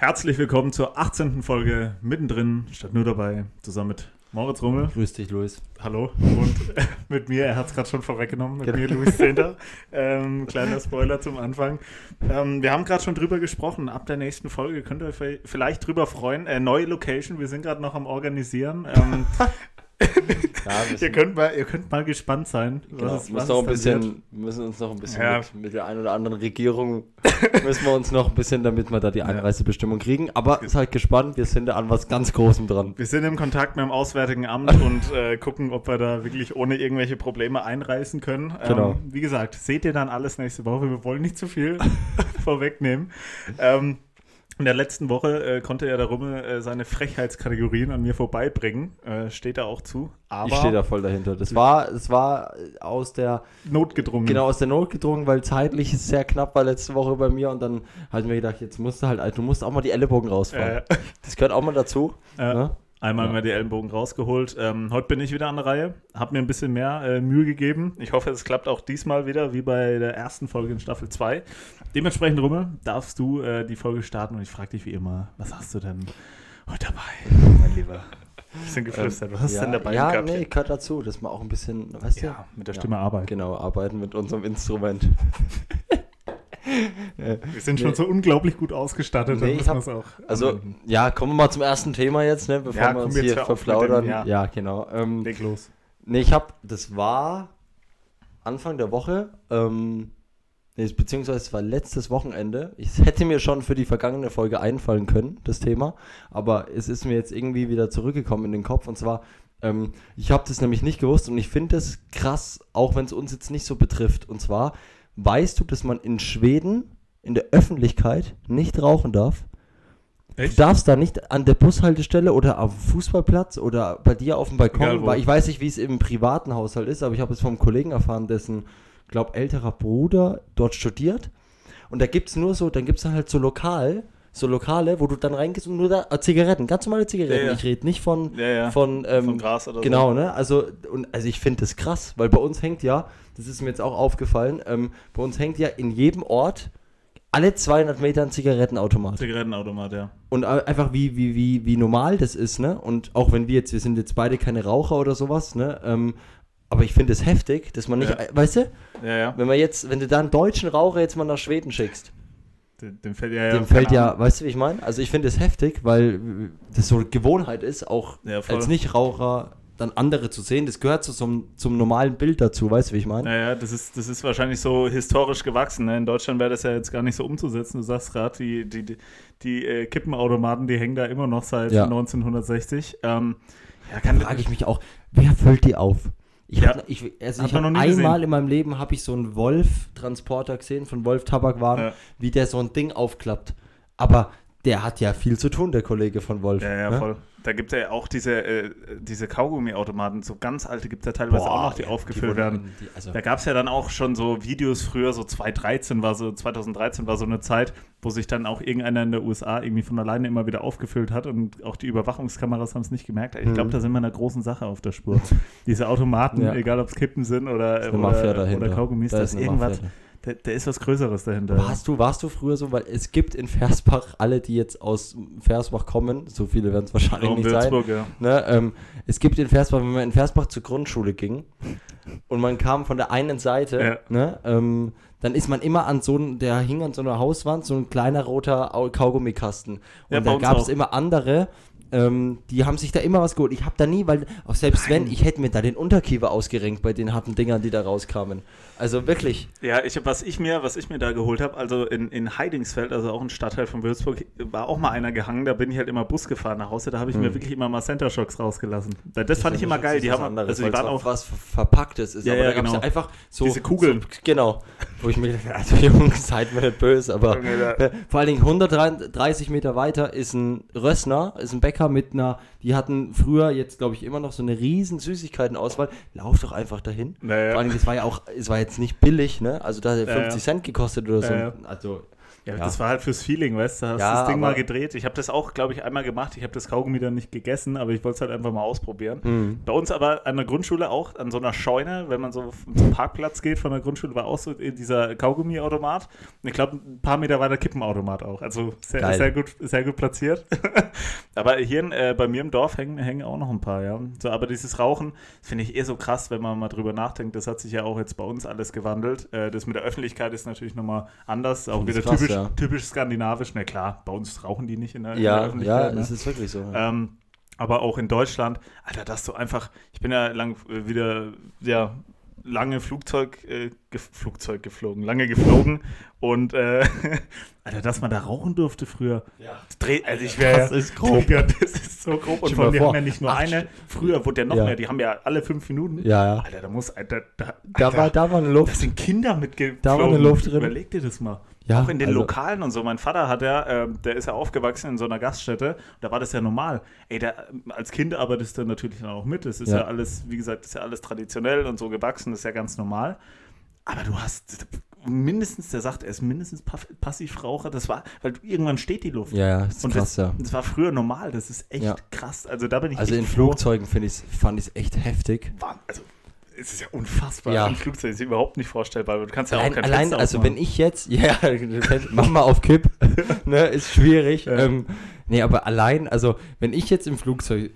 Herzlich willkommen zur 18. Folge mittendrin, statt nur dabei, zusammen mit Moritz Rummel. Grüß dich, Luis. Hallo. Und mit mir, er hat es gerade schon vorweggenommen, mit mir, Luis Zehnter. Ähm, kleiner Spoiler zum Anfang. Ähm, wir haben gerade schon drüber gesprochen. Ab der nächsten Folge könnt ihr euch vielleicht drüber freuen. Äh, neue Location, wir sind gerade noch am Organisieren. Ähm, ihr, könnt mal, ihr könnt mal gespannt sein. Genau. Was, was noch ein bisschen, wir müssen uns noch ein bisschen ja. mit, mit, der einen oder anderen Regierung müssen wir uns noch ein bisschen, damit wir da die Einreisebestimmung kriegen. Aber seid gespannt, wir sind da an was ganz Großem dran. Wir sind im Kontakt mit dem Auswärtigen Amt und äh, gucken, ob wir da wirklich ohne irgendwelche Probleme einreisen können. Genau. Ähm, wie gesagt, seht ihr dann alles nächste Woche. Wir wollen nicht zu viel vorwegnehmen. Ähm, in der letzten Woche äh, konnte er darum äh, seine Frechheitskategorien an mir vorbeibringen. Äh, steht da auch zu. Aber ich stehe da voll dahinter. Das war, das war aus der Not gedrungen. Genau, aus der Not gedrungen, weil zeitlich es sehr knapp war letzte Woche bei mir und dann habe ich mir gedacht, jetzt musst du halt, du musst auch mal die Ellenbogen rausfahren. Das gehört auch mal dazu. Ne? Einmal ja. mal die Ellenbogen rausgeholt. Ähm, heute bin ich wieder an der Reihe. Hab mir ein bisschen mehr äh, Mühe gegeben. Ich hoffe, es klappt auch diesmal wieder, wie bei der ersten Folge in Staffel 2. Dementsprechend, Rumme, darfst du äh, die Folge starten und ich frage dich wie immer, was hast du denn heute dabei, mein Lieber? Bisschen geflüstert. Was hast du denn dabei ja, gehabt? Ja, nee, gehört dazu, dass man auch ein bisschen, weißt ja, du? mit der Stimme ja, arbeiten. Genau, arbeiten mit unserem Instrument. Wir sind schon so unglaublich gut ausgestattet. Nee, hab, auch also, anwenden. ja, kommen wir mal zum ersten Thema jetzt, ne, bevor ja, wir uns hier verflaudern. Dem, ja. ja. genau. Ähm, Leg los. Nee, ich habe, das war Anfang der Woche, ähm, nee, beziehungsweise es war letztes Wochenende. Ich hätte mir schon für die vergangene Folge einfallen können, das Thema, aber es ist mir jetzt irgendwie wieder zurückgekommen in den Kopf und zwar ähm, ich habe das nämlich nicht gewusst und ich finde es krass, auch wenn es uns jetzt nicht so betrifft. Und zwar Weißt du, dass man in Schweden in der Öffentlichkeit nicht rauchen darf? Echt? Du darfst da nicht an der Bushaltestelle oder am Fußballplatz oder bei dir auf dem Balkon, weil ich weiß nicht, wie es im privaten Haushalt ist, aber ich habe es vom Kollegen erfahren, dessen, glaube älterer Bruder dort studiert. Und da gibt es nur so, dann gibt es dann halt so lokal, so Lokale, wo du dann reingehst und nur da äh, Zigaretten, ganz normale Zigaretten. Ja, ja. Ich rede nicht von ja, von, ähm, von Gras oder genau, so. Genau, ne? Also und also ich finde das krass, weil bei uns hängt ja, das ist mir jetzt auch aufgefallen, ähm, bei uns hängt ja in jedem Ort alle 200 Meter ein Zigarettenautomat. Zigarettenautomat, ja. Und einfach wie, wie, wie, wie normal das ist, ne? Und auch wenn wir jetzt, wir sind jetzt beide keine Raucher oder sowas, ne? Ähm, aber ich finde es heftig, dass man nicht, ja. weißt du? Ja, ja. Wenn man jetzt, wenn du da einen deutschen Raucher jetzt mal nach Schweden schickst, dem, dem fällt ja, dem fällt ja weißt du, wie ich meine? Also ich finde es heftig, weil das so Gewohnheit ist, auch ja, als Nichtraucher dann andere zu sehen. Das gehört zu, zum, zum normalen Bild dazu, weißt du, wie ich meine? Naja, das ist, das ist wahrscheinlich so historisch gewachsen. Ne? In Deutschland wäre das ja jetzt gar nicht so umzusetzen. Du sagst gerade, die, die, die, die äh, Kippenautomaten, die hängen da immer noch seit ja. 1960. Ähm, ja, kann frage ich mich auch, wer füllt die auf? Ich ja. habe ich, also ich hab einmal gesehen. in meinem Leben habe ich so einen Wolf-Transporter gesehen, von Wolf Tabakwaren, ja. wie der so ein Ding aufklappt. Aber der hat ja viel zu tun, der Kollege von Wolf. Ja, ja, ne? voll. Da gibt es ja auch diese, äh, diese Kaugummi-Automaten, so ganz alte gibt es ja teilweise Boah, auch noch, die aufgefüllt die werden. Die, also da gab es ja dann auch schon so Videos früher, so 2013 war so, 2013 war so eine Zeit, wo sich dann auch irgendeiner in der USA irgendwie von alleine immer wieder aufgefüllt hat und auch die Überwachungskameras haben es nicht gemerkt. Ich glaube, mhm. da sind wir einer großen Sache auf der Spur. Diese Automaten, ja. egal ob es Kippen sind oder, oder, oder Kaugummis, da ist irgendwas. Mafia da, da, ist was Größeres dahinter. Warst du, warst du früher so, weil es gibt in Versbach, alle, die jetzt aus Versbach kommen, so viele werden es wahrscheinlich nicht Würzburg, sein. Ja. Ne, ähm, es gibt in Versbach, wenn man in Versbach zur Grundschule ging und man kam von der einen Seite, ja. ne, ähm, dann ist man immer an so einem, der hing an so einer Hauswand, so ein kleiner roter Kaugummikasten. Und ja, da gab es immer andere, ähm, die haben sich da immer was geholt. Ich habe da nie, weil auch selbst Nein. wenn, ich hätte mir da den Unterkiefer ausgerenkt bei den harten Dingern, die da rauskamen. Also wirklich. Ja, ich, was ich mir, was ich mir da geholt habe, also in, in Heidingsfeld, also auch ein Stadtteil von Würzburg, war auch mal einer gehangen. Da bin ich halt immer Bus gefahren nach Hause. Da habe ich hm. mir wirklich immer mal Center Shocks rausgelassen. Das, das fand ich immer geil. Die haben anderes, also die waren auch was verpacktes ist. Ja, aber ja, da genau. ja einfach so diese Kugeln. So, genau. Wo ich mir dachte, also Jungs, seid mir nicht böse, aber okay, vor allen Dingen 130 Meter weiter ist ein Rössner, ist ein Bäcker mit einer die hatten früher, jetzt glaube ich immer noch so eine riesen Süßigkeitenauswahl. Lauf doch einfach dahin. Naja. Vor allem, das war ja auch, es war jetzt nicht billig, ne? Also da hat 50 naja. Cent gekostet oder so. Naja. Also Ja, ja, das war halt fürs Feeling, weißt du? Hast ja, das Ding mal gedreht. Ich habe das auch, glaube ich, einmal gemacht. Ich habe das Kaugummi dann nicht gegessen, aber ich wollte es halt einfach mal ausprobieren. Mhm. Bei uns aber an der Grundschule auch, an so einer Scheune, wenn man so zum Parkplatz geht von der Grundschule, war auch so dieser Kaugummi-Automat. Ich glaube, ein paar Meter weiter Kippenautomat auch. Also sehr, sehr, gut, sehr gut platziert. aber hier äh, bei mir im Dorf hängen, hängen auch noch ein paar, ja. So, aber dieses Rauchen finde ich eher so krass, wenn man mal drüber nachdenkt. Das hat sich ja auch jetzt bei uns alles gewandelt. Äh, das mit der Öffentlichkeit ist natürlich nochmal anders. Auch wieder krass, typisch, ja. typisch skandinavisch. Na klar, bei uns rauchen die nicht in der, ja, in der Öffentlichkeit. Ja, ne? das ist wirklich so. Ja. Ähm, aber auch in Deutschland, Alter, dass du einfach, ich bin ja lang äh, wieder, ja, lange Flugzeug, äh, ge Flugzeug geflogen, lange geflogen und äh, Alter, dass man da rauchen durfte früher. Ja. Also ich wäre das ist grob. Ja, das ist so grob. Und von die haben ja nicht nur Ach, eine. Früher wurde ja noch ja. mehr. Die haben ja alle fünf Minuten. Ja, ja. Alter, da muss, Alter, da, Alter, da war, da war eine Luft. Da sind Kinder mitgeflogen. Da war eine Luft drin. Überleg dir das mal. Ja, auch in den also, Lokalen und so. Mein Vater hat ja, äh, der ist ja aufgewachsen in so einer Gaststätte. Da war das ja normal. Ey, der, als Kind arbeitest du natürlich dann auch mit. Das ist ja. ja alles, wie gesagt, ist ja alles traditionell und so gewachsen. Das ist ja ganz normal. Aber du hast mindestens, der sagt, er ist mindestens Passivraucher. Das war, weil irgendwann steht die Luft. Ja, ja, ist und krass, das, ja. Das war früher normal. Das ist echt ja. krass. Also da bin ich Also in Flugzeugen finde ich fand ich es echt heftig. Also es ist ja unfassbar. Ja. Ein Flugzeug ist überhaupt nicht vorstellbar. Du kannst ja allein, auch kein Allein, Fenster also wenn ich jetzt, ja, mach mal auf Kipp, ne, ist schwierig. Ja. Ähm, nee, aber allein, also wenn ich jetzt im Flugzeug,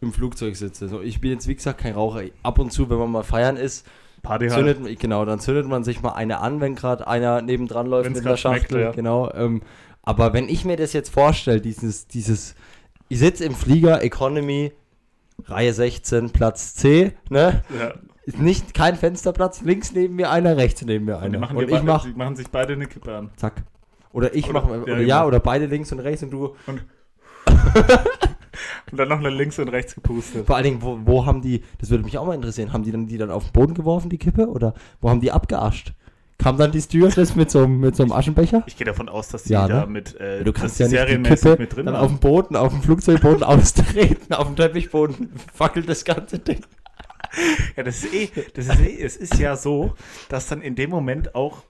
im Flugzeug sitze, so, ich bin jetzt wie gesagt kein Raucher, ab und zu, wenn man mal feiern ist, Party zündet, halt. Genau, dann zündet man sich mal eine an, wenn gerade einer nebendran läuft Wenn's mit der Schachtel. Schmeckt, ja. Genau. Ähm, aber wenn ich mir das jetzt vorstelle, dieses, dieses, ich sitze im Flieger, Economy, Reihe 16, Platz C, ne? Ja. Ist nicht kein Fensterplatz, links neben mir einer, rechts neben mir einer. Und, und ich mach, machen sich beide eine Kippe an. Zack. Oder ich mache, oder, ja, ja, oder beide links und rechts und du. Und Und dann noch nach links und rechts gepustet. Vor allen Dingen, wo, wo haben die, das würde mich auch mal interessieren, haben die dann die dann auf den Boden geworfen, die Kippe? Oder wo haben die abgeascht? Kam dann die Stewardess mit so, mit so einem Aschenbecher? Ich gehe davon aus, dass die ja, ne? da mit äh, Du kannst ja nicht die Kippe mit drin dann haben. auf dem Boden, auf dem Flugzeugboden austreten, auf dem Teppichboden fackelt das ganze Ding. Ja, das ist eh, das ist eh, es ist ja so, dass dann in dem Moment auch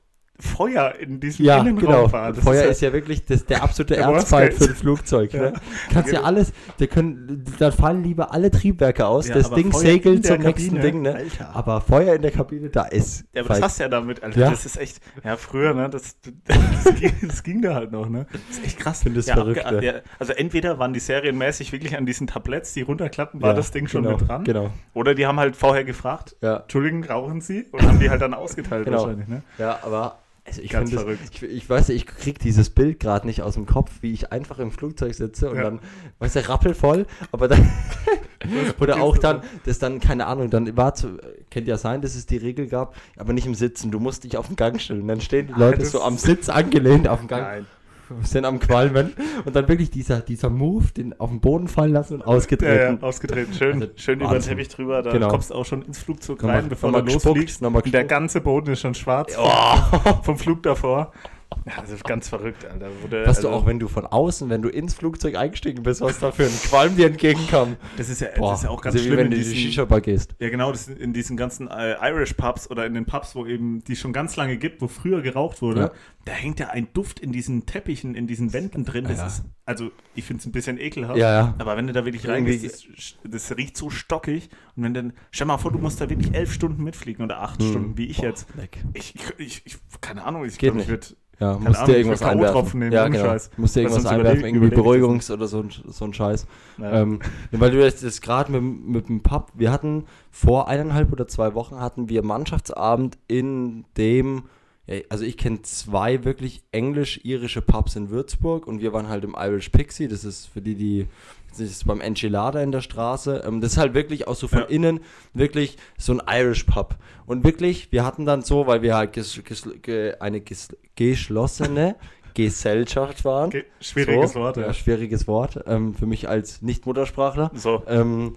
Feuer in diesem ja, Innenraum genau. war. Das Feuer ist, ist ja wirklich das, der absolute Erzfeind für ein Flugzeug. Ja. Ne? Kannst ja alles, wir können, da fallen lieber alle Triebwerke aus. Ja, das Ding Feuer segelt zum nächsten Ding. Ne? Aber Feuer in der Kabine, da ist. Ja, aber das hast du ja damit, Alter. Ja? Das ist echt, ja, früher, ne, das, das, ging, das ging da halt noch, ne? Das ist echt krass. Ich finde das verrückt. Ne? also entweder waren die serienmäßig wirklich an diesen Tabletts, die runterklappen, war das Ding schon genau, mit dran. Genau. Oder die haben halt vorher gefragt, Entschuldigung, rauchen Sie? Und haben die halt dann ausgeteilt genau. wahrscheinlich, ne? Ja, aber also ich Ganz verrückt. Das, ich, ich, weiß, ich kriege dieses Bild gerade nicht aus dem Kopf, wie ich einfach im Flugzeug sitze und ja. dann, weißt du, rappelvoll, aber dann, oder auch dann, das dann, keine Ahnung, dann war zu, kennt ja sein, dass es die Regel gab, aber nicht im Sitzen, du musst dich auf den Gang stellen. Dann stehen die Leute so am Sitz angelehnt auf dem Gang. Nein sind am Qualmen und dann wirklich dieser, dieser Move, den auf den Boden fallen lassen und ausgetreten. Ja, ja ausgetreten. Schön, also, schön über den Teppich drüber, da genau. kommst du auch schon ins Flugzeug rein, bevor du losfliegst. Und der ganze Boden ist schon schwarz oh. vom Flug davor. Ja, das ist ganz verrückt, Alter. Wurde, was also, du auch, wenn du von außen, wenn du ins Flugzeug eingestiegen bist, was da für ein Qualm dir entgegenkam. Das ist ja, Boah, das ist ja auch ganz schlimm. Wie wenn du in die Shisha-Bar gehst. Ja, genau, das in diesen ganzen äh, Irish-Pubs oder in den Pubs, wo eben die schon ganz lange gibt, wo früher geraucht wurde, ja. da hängt ja ein Duft in diesen Teppichen, in diesen Wänden drin. Das ja. ist, also, ich finde es ein bisschen ekelhaft. Ja, ja. Aber wenn du da wirklich reingehst, das, das, riecht so stockig. Und wenn dann, stell mal vor, du musst da wirklich elf Stunden mitfliegen oder acht hm. Stunden, wie ich Boah, jetzt. Weg. Ich, ich, ich, keine Ahnung, ich glaube, ich würde ja, musst Ahnung, dir irgendwas einwerfen. Nehmen, ja, genau. Musst dir irgendwas einwerfen, irgendwie Beruhigungs- oder so, so ein Scheiß. Ja. Ähm, weil du jetzt gerade mit, mit dem Pub, wir hatten vor eineinhalb oder zwei Wochen hatten wir Mannschaftsabend in dem, also ich kenne zwei wirklich englisch-irische Pubs in Würzburg und wir waren halt im Irish Pixie, das ist für die, die das ist beim Enchilada in der Straße. Ähm, das ist halt wirklich auch so von ja. innen wirklich so ein Irish Pub. Und wirklich, wir hatten dann so, weil wir halt ges, ges, ge, eine ges, geschlossene Gesellschaft waren. Ge schwieriges so, Wort, ja. ja. Schwieriges Wort ähm, für mich als Nicht-Muttersprachler. So. Ähm,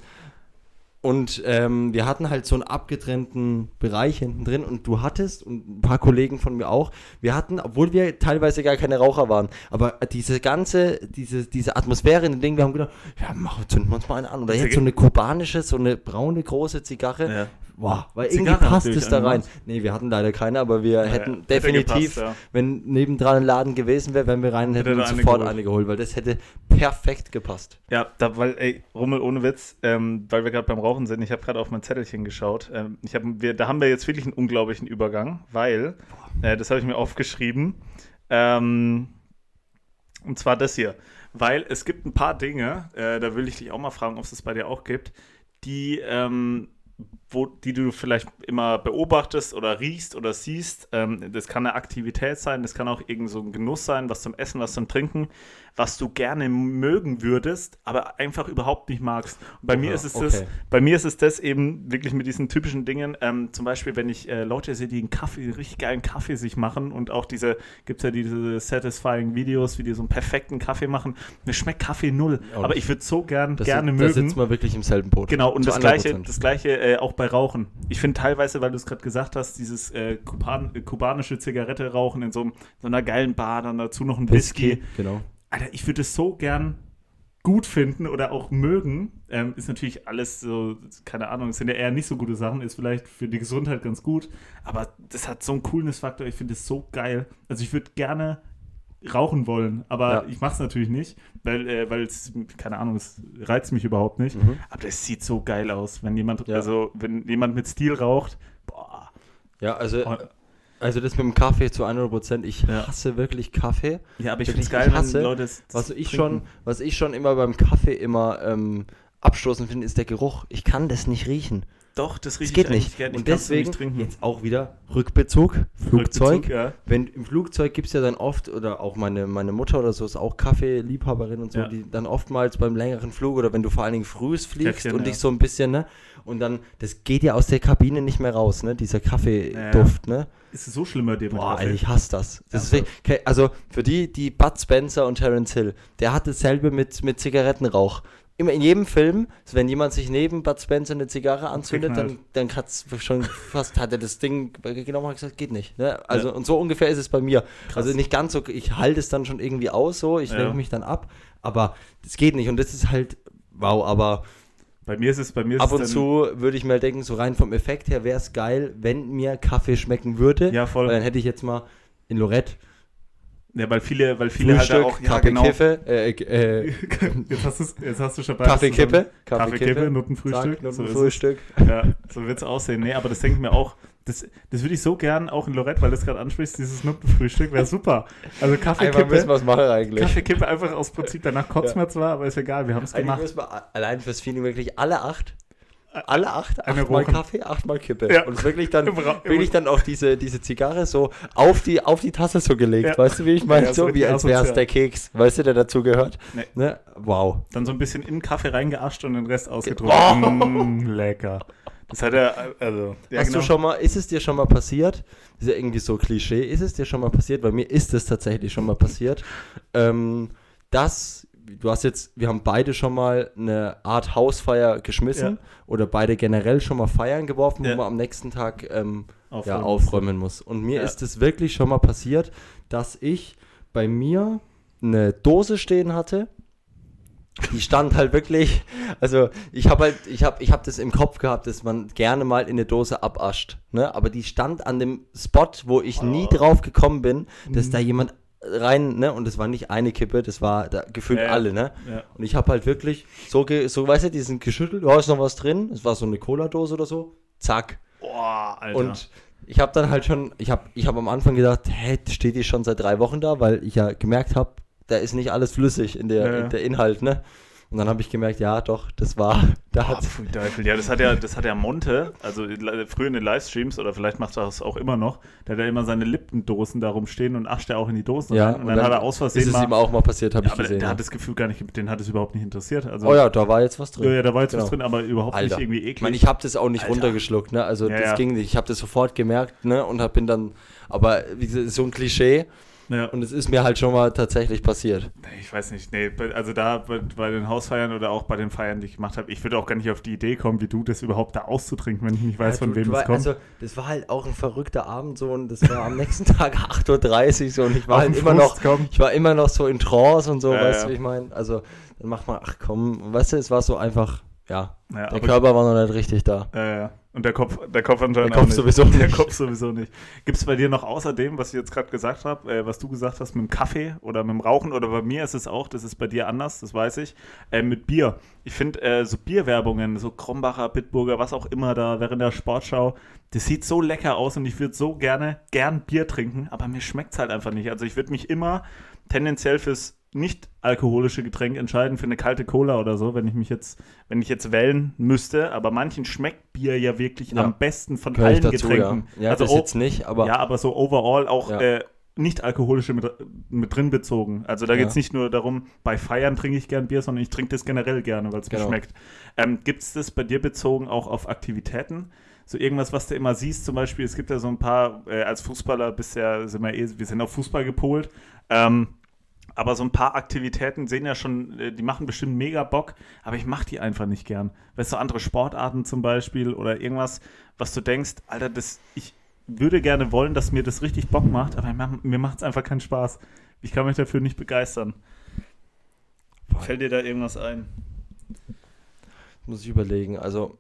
Und ähm, wir hatten halt so einen abgetrennten Bereich hinten drin und du hattest, und ein paar Kollegen von mir auch, wir hatten, obwohl wir teilweise gar keine Raucher waren, aber diese ganze, diese, diese Atmosphäre in dem Ding, wir haben gedacht, ja, machen, zünden wir uns mal eine an. Oder jetzt so eine kubanische, so eine braune große Zigarre. Ja Boah, weil irgendwie Zigarre passt es da rein. Nee, wir hatten leider keine, aber wir ja, hätten ja, definitiv, gepasst, wenn nebendran ein Laden gewesen wäre, wären wir rein hätten uns sofort eine geholt, weil das hätte perfekt gepasst. Ja, da, weil, ey, Rummel ohne Witz, ähm, weil wir gerade beim Rauchen sind, ich habe gerade auf mein Zettelchen geschaut. Ähm, ich hab, wir, da haben wir jetzt wirklich einen unglaublichen Übergang, weil, äh, das habe ich mir aufgeschrieben, ähm, und zwar das hier. Weil es gibt ein paar Dinge, äh, da will ich dich auch mal fragen, ob es das bei dir auch gibt, die ähm, wo, die du vielleicht immer beobachtest oder riechst oder siehst. Ähm, das kann eine Aktivität sein, das kann auch irgend so ein Genuss sein, was zum Essen, was zum Trinken, was du gerne mögen würdest, aber einfach überhaupt nicht magst. Und bei mir ist es okay. das, bei mir ist es das eben wirklich mit diesen typischen Dingen. Ähm, zum Beispiel, wenn ich äh, Leute sehe, die einen Kaffee, einen richtig geilen Kaffee sich machen und auch diese, gibt es ja diese satisfying Videos, wie die so einen perfekten Kaffee machen. Mir schmeckt Kaffee null, oh, aber ich würde so gern, gerne sind, mögen. Da sitzt man wirklich im selben Boot. Genau, und das gleiche, das gleiche äh, auch bei Rauchen. Ich finde teilweise, weil du es gerade gesagt hast, dieses äh, Kuban kubanische Zigarette rauchen in so, so, einer geilen Bar, dann dazu noch ein Whisky. Whisky genau. Alter, ich würde es so gern gut finden oder auch mögen, ähm, ist natürlich alles so, keine Ahnung, es sind ja eher nicht so gute Sachen, ist vielleicht für die Gesundheit ganz gut, aber das hat so einen Coolness-Faktor, ich finde es so geil. Also ich würde gerne rauchen wollen, aber ja. ich mache es natürlich nicht, weil äh, es, keine Ahnung, es reizt mich überhaupt nicht. Mhm. Aber das sieht so geil aus, wenn jemand, ja. also wenn jemand mit Stil raucht, boah. Ja, also also das mit dem Kaffee zu 100 Prozent. Ich ja. hasse wirklich Kaffee. Ja, aber ich finde es geil, hasse, wenn Leute das was ich schon, Was ich schon immer beim Kaffee immer ähm, abstoßend finde, ist der Geruch. Ich kann das nicht riechen. Doch, das riecht geht nicht. Gerne. Und deswegen nicht jetzt auch wieder Rückbezug, Flugzeug. Rückbezug, ja. Wenn im Flugzeug gibt es ja dann oft, oder auch meine, meine Mutter oder so ist auch Kaffeeliebhaberin und so, ja. die dann oftmals beim längeren Flug oder wenn du vor allen Dingen frühs fliegst Käffchen, und dich so ein bisschen, ne? Und dann, das geht ja aus der Kabine nicht mehr raus, ne? Dieser Kaffeeduft, ne? Ist es so schlimm bei dir mit Boah, Alter, ich hasse das. das ist, also für die, die Bud Spencer und Terence Hill, der hat dasselbe mit, mit Zigarettenrauch immer in jedem Film, wenn jemand sich neben Bud Spencer eine Zigarre anzündet, dann, dann hat's schon fast, hat er das Ding genau mal gesagt, geht nicht. Ne? Also, ja. und so ungefähr ist es bei mir. Krass. Also nicht ganz so, ich halte es dann schon irgendwie aus, so, ich ja. lenke mich dann ab, aber das geht nicht. Und das ist halt, wow, aber. Bei mir ist es, bei mir ist Ab und zu würde ich mal denken, so rein vom Effekt her wäre es geil, wenn mir Kaffee schmecken würde. Ja, voll. Weil dann hätte ich jetzt mal in Lorette ja, weil viele, weil viele Frühstück, halt auch ja, Kaffee, genau. Kiffe, äh, äh, jetzt hast du jetzt hast du schon Kaffee, Kippe, Kaffee, Kaffee Kippe, Nuttenfrühstück. Nuttenfrühstück. So ja, so wird's aussehen. Nee, aber das denke ich mir auch, das, das würde ich so gern auch in Lorette, weil du es gerade ansprichst, dieses Nuttenfrühstück wäre super. Also Kaffeekippe. müssen wir es machen eigentlich. Kaffeekippe einfach aus Prinzip, danach kotzt ja. zwar, aber ist egal, wir haben es gemacht. Müssen wir allein fürs Feeling wirklich alle acht alle acht, achtmal Kaffee, achtmal Kippe. Ja. Und wirklich dann, wirklich dann auch diese, diese Zigarre so auf die, auf die Tasse so gelegt. Ja. Weißt du, wie ich meine? Ja, so wie als wäre es der Keks. Weißt du, der dazu gehört? Nee. Ne? Wow. Dann so ein bisschen in den Kaffee reingeascht und den Rest ausgedrückt. Oh. Mm, lecker. Das hat er, also. Ja, Hast genau. du schon mal, ist es dir schon mal passiert? Das ist ja irgendwie so Klischee. Ist es dir schon mal passiert? Bei mir ist es tatsächlich schon mal passiert, ähm, dass du hast jetzt, wir haben beide schon mal eine Art Hausfeier geschmissen ja. oder beide generell schon mal feiern geworfen, ja. wo man am nächsten Tag ähm, aufräumen, ja, aufräumen muss. Und mir ist es wirklich schon mal passiert, dass ich bei mir eine Dose stehen hatte. Die stand halt wirklich, also ich habe halt, ich habe ich hab das im Kopf gehabt, dass man gerne mal in eine Dose abascht, ne? aber die stand an dem Spot, wo ich oh. nie drauf gekommen bin, dass mhm. da jemand rein, ne? Und es war nicht eine Kippe, das war da gefühlt ja, alle, ne? Ja. Und ich habe halt wirklich so, so, weißt du, diesen geschüttelt, da ist noch was drin, es war so eine Cola-Dose oder so, zack. Boah, Alter. Und ich habe dann halt schon, ich habe ich hab am Anfang gedacht, hä, steht die schon seit drei Wochen da, weil ich ja gemerkt habe, da ist nicht alles flüssig in der, ja. in der Inhalt, ne? Und dann habe ich gemerkt, ja, doch, das war. Da hat Teufel. Ja, das hat ja, das hat ja Monte, also früher in den Livestreams oder vielleicht macht er das auch immer noch. Der hat ja immer seine Lippendosen da rumstehen und ascht er auch in die Dosen ja, rein. Und, und dann, dann, hat er aus Versehen. Ist es mal, ihm auch mal passiert, habe ja, ich gesehen. Der, der hat das Gefühl gar nicht, den hat es überhaupt nicht interessiert. Also, oh ja, da war jetzt was drin. Ja, ja da war jetzt genau. was drin, aber überhaupt Alter. nicht irgendwie eklig. Ich meine, ich habe das auch nicht Alter. runtergeschluckt, ne? Also ja, das ging nicht. Ich habe das sofort gemerkt, ne? Und hab, bin dann, aber wie gesagt, so ein Klischee Ja. Und es ist mir halt schon mal tatsächlich passiert. Ich weiß nicht, nee, also da bei, bei den Hausfeiern oder auch bei den Feiern, die ich gemacht habe, ich würde auch gar nicht auf die Idee kommen, wie du das überhaupt da auszutrinken, wenn ich nicht weiß, ja, von du, wem es kommt. Also, das war halt auch ein verrückter Abend so und das war am nächsten Tag 8.30 Uhr so und ich war halt immer noch, kommen. ich war immer noch so in Trance und so, ja, weißt du, wie ich meine? Also, dann macht man, ach komm, weißt du, es war so einfach, ja, ja der Körper ich, war noch nicht richtig da. Ja, ja. Und der Kopf, der Kopf anscheinend der Kopf nicht. sowieso nicht. Der Kopf sowieso nicht. Gibt es bei dir noch außerdem, was ich jetzt gerade gesagt habe, äh, was du gesagt hast, mit dem Kaffee oder mit dem Rauchen oder bei mir ist es auch, das ist bei dir anders, das weiß ich, äh, mit Bier. Ich finde äh, so Bierwerbungen, so Krombacher, Bitburger, was auch immer da während der Sportschau, das sieht so lecker aus und ich würde so gerne gern Bier trinken, aber mir schmeckt es halt einfach nicht. Also ich würde mich immer tendenziell fürs nicht alkoholische Getränk entscheiden für eine kalte Cola oder so, wenn ich mich jetzt, wenn ich jetzt wählen müsste. Aber manchen schmeckt Bier ja wirklich ja. am besten von Gehör allen dazu, Getränken. Ja, ja also das jetzt nicht, aber. Ja, aber so overall auch ja. äh, nicht alkoholische mit, mit drin bezogen. Also da geht es nicht nur darum, bei Feiern trinke ich gern Bier, sondern ich trinke das generell gerne, weil es genau. mir schmeckt. Ähm, Gibt es das bei dir bezogen auch auf Aktivitäten? so irgendwas, was du immer siehst, zum Beispiel, es gibt ja so ein paar, äh, als Fußballer bisher sind wir eh, wir sind auf Fußball gepolt, ähm, aber so ein paar Aktivitäten sehen ja schon, äh, die machen bestimmt mega Bock, aber ich mache die einfach nicht gern. Weißt du, andere Sportarten zum Beispiel oder irgendwas, was du denkst, Alter, das, ich würde gerne wollen, dass mir das richtig Bock macht, aber mir macht es einfach keinen Spaß. Ich kann mich dafür nicht begeistern. Boah. Fällt dir da irgendwas ein? Muss ich überlegen. Also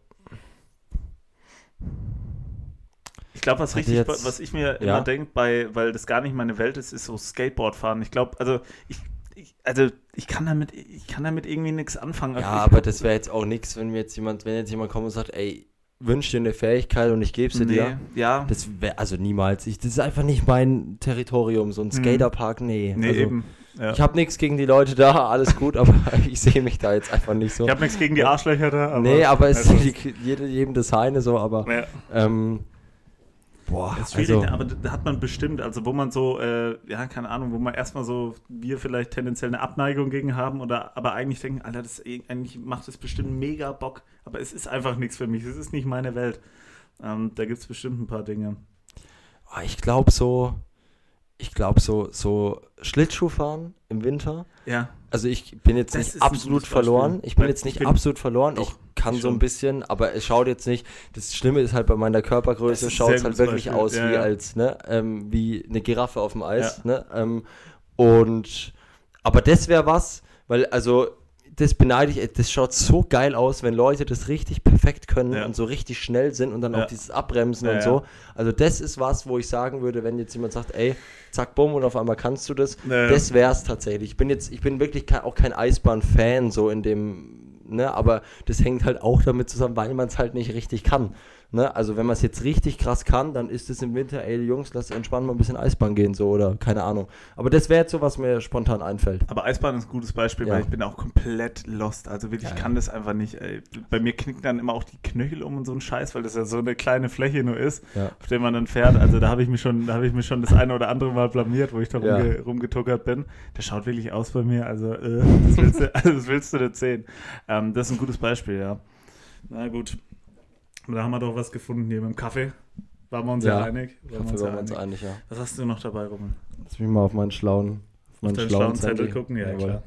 ich glaube, was richtig, jetzt, was ich mir ja? immer denke, weil das gar nicht meine Welt ist, ist so Skateboard fahren. Ich glaube, also ich, ich, also ich kann damit, ich kann damit irgendwie nichts anfangen. Ja, aber das wäre jetzt auch nichts, wenn mir jetzt jemand, wenn jetzt jemand kommt und sagt, ey, wünsch dir eine Fähigkeit und ich gebe sie nee, dir. Ja. Das wäre also niemals. Ich, das ist einfach nicht mein Territorium. So ein mhm. Skaterpark, nee. Nee, also, eben. Ja. Ich habe nichts gegen die Leute da, alles gut, aber ich sehe mich da jetzt einfach nicht so. Ich habe nichts gegen die Arschlöcher da. Aber nee, aber es ist jedem das seine so, aber ja. ähm, Boah, das ist schwierig, also, aber da hat man bestimmt, also wo man so, äh, ja, keine Ahnung, wo man erstmal so, wir vielleicht tendenziell eine Abneigung gegen haben oder aber eigentlich denken, Alter, das eigentlich macht das bestimmt mega Bock, aber es ist einfach nichts für mich, es ist nicht meine Welt. Ähm, da gibt es bestimmt ein paar Dinge. Oh, ich glaube so, ich glaube so, so Schlittschuhfahren im Winter. Ja. Also ich bin jetzt das nicht absolut verloren. Ich bin jetzt nicht bin absolut verloren. Ich kann so ein bisschen, aber es schaut jetzt nicht. Das Schlimme ist halt bei meiner Körpergröße schaut es halt wirklich Beispiel. aus ja, wie ja. als ne, ähm, wie eine Giraffe auf dem Eis. Ja. Ne? Ähm, und aber das wäre was, weil also das beneide ich, das schaut so geil aus, wenn Leute das richtig perfekt können ja. und so richtig schnell sind und dann ja. auch dieses Abbremsen ja, und so. Also das ist was, wo ich sagen würde, wenn jetzt jemand sagt, ey, zack, bumm und auf einmal kannst du das, das wäre es tatsächlich. Ich bin jetzt, ich bin wirklich kein, auch kein Eisbahn-Fan so in dem, ne, aber das hängt halt auch damit zusammen, weil man es halt nicht richtig kann. Ne? Also wenn man es jetzt richtig krass kann, dann ist es im Winter, ey Jungs, lass entspannen mal ein bisschen Eisbahn gehen, so oder keine Ahnung. Aber das wäre jetzt so, was mir spontan einfällt. Aber Eisbahn ist ein gutes Beispiel, ja. weil ich bin auch komplett lost. Also wirklich, ich ja, kann das einfach nicht. Ey. Bei mir knicken dann immer auch die Knöchel um und so ein Scheiß, weil das ja so eine kleine Fläche nur ist, auf der man dann fährt. Also da habe ich mich schon, da habe ich mich schon das eine oder andere Mal blamiert, wo ich da rumge rumgetuckert bin. Das schaut wirklich aus bei mir. Also, äh, das, willst du, also das willst du nicht sehen. Ähm, das ist ein gutes Beispiel, ja. Na gut. Da haben wir doch was gefunden hier mit dem Kaffee. Waren wir uns ja, ja einig? Waren wir uns, waren uns einig, ja. Was hast du noch dabei, Roman? Lass mich mal auf meinen schlauen, auf meinen auf schlauen, schlauen Zettel, gucken, ja, klar.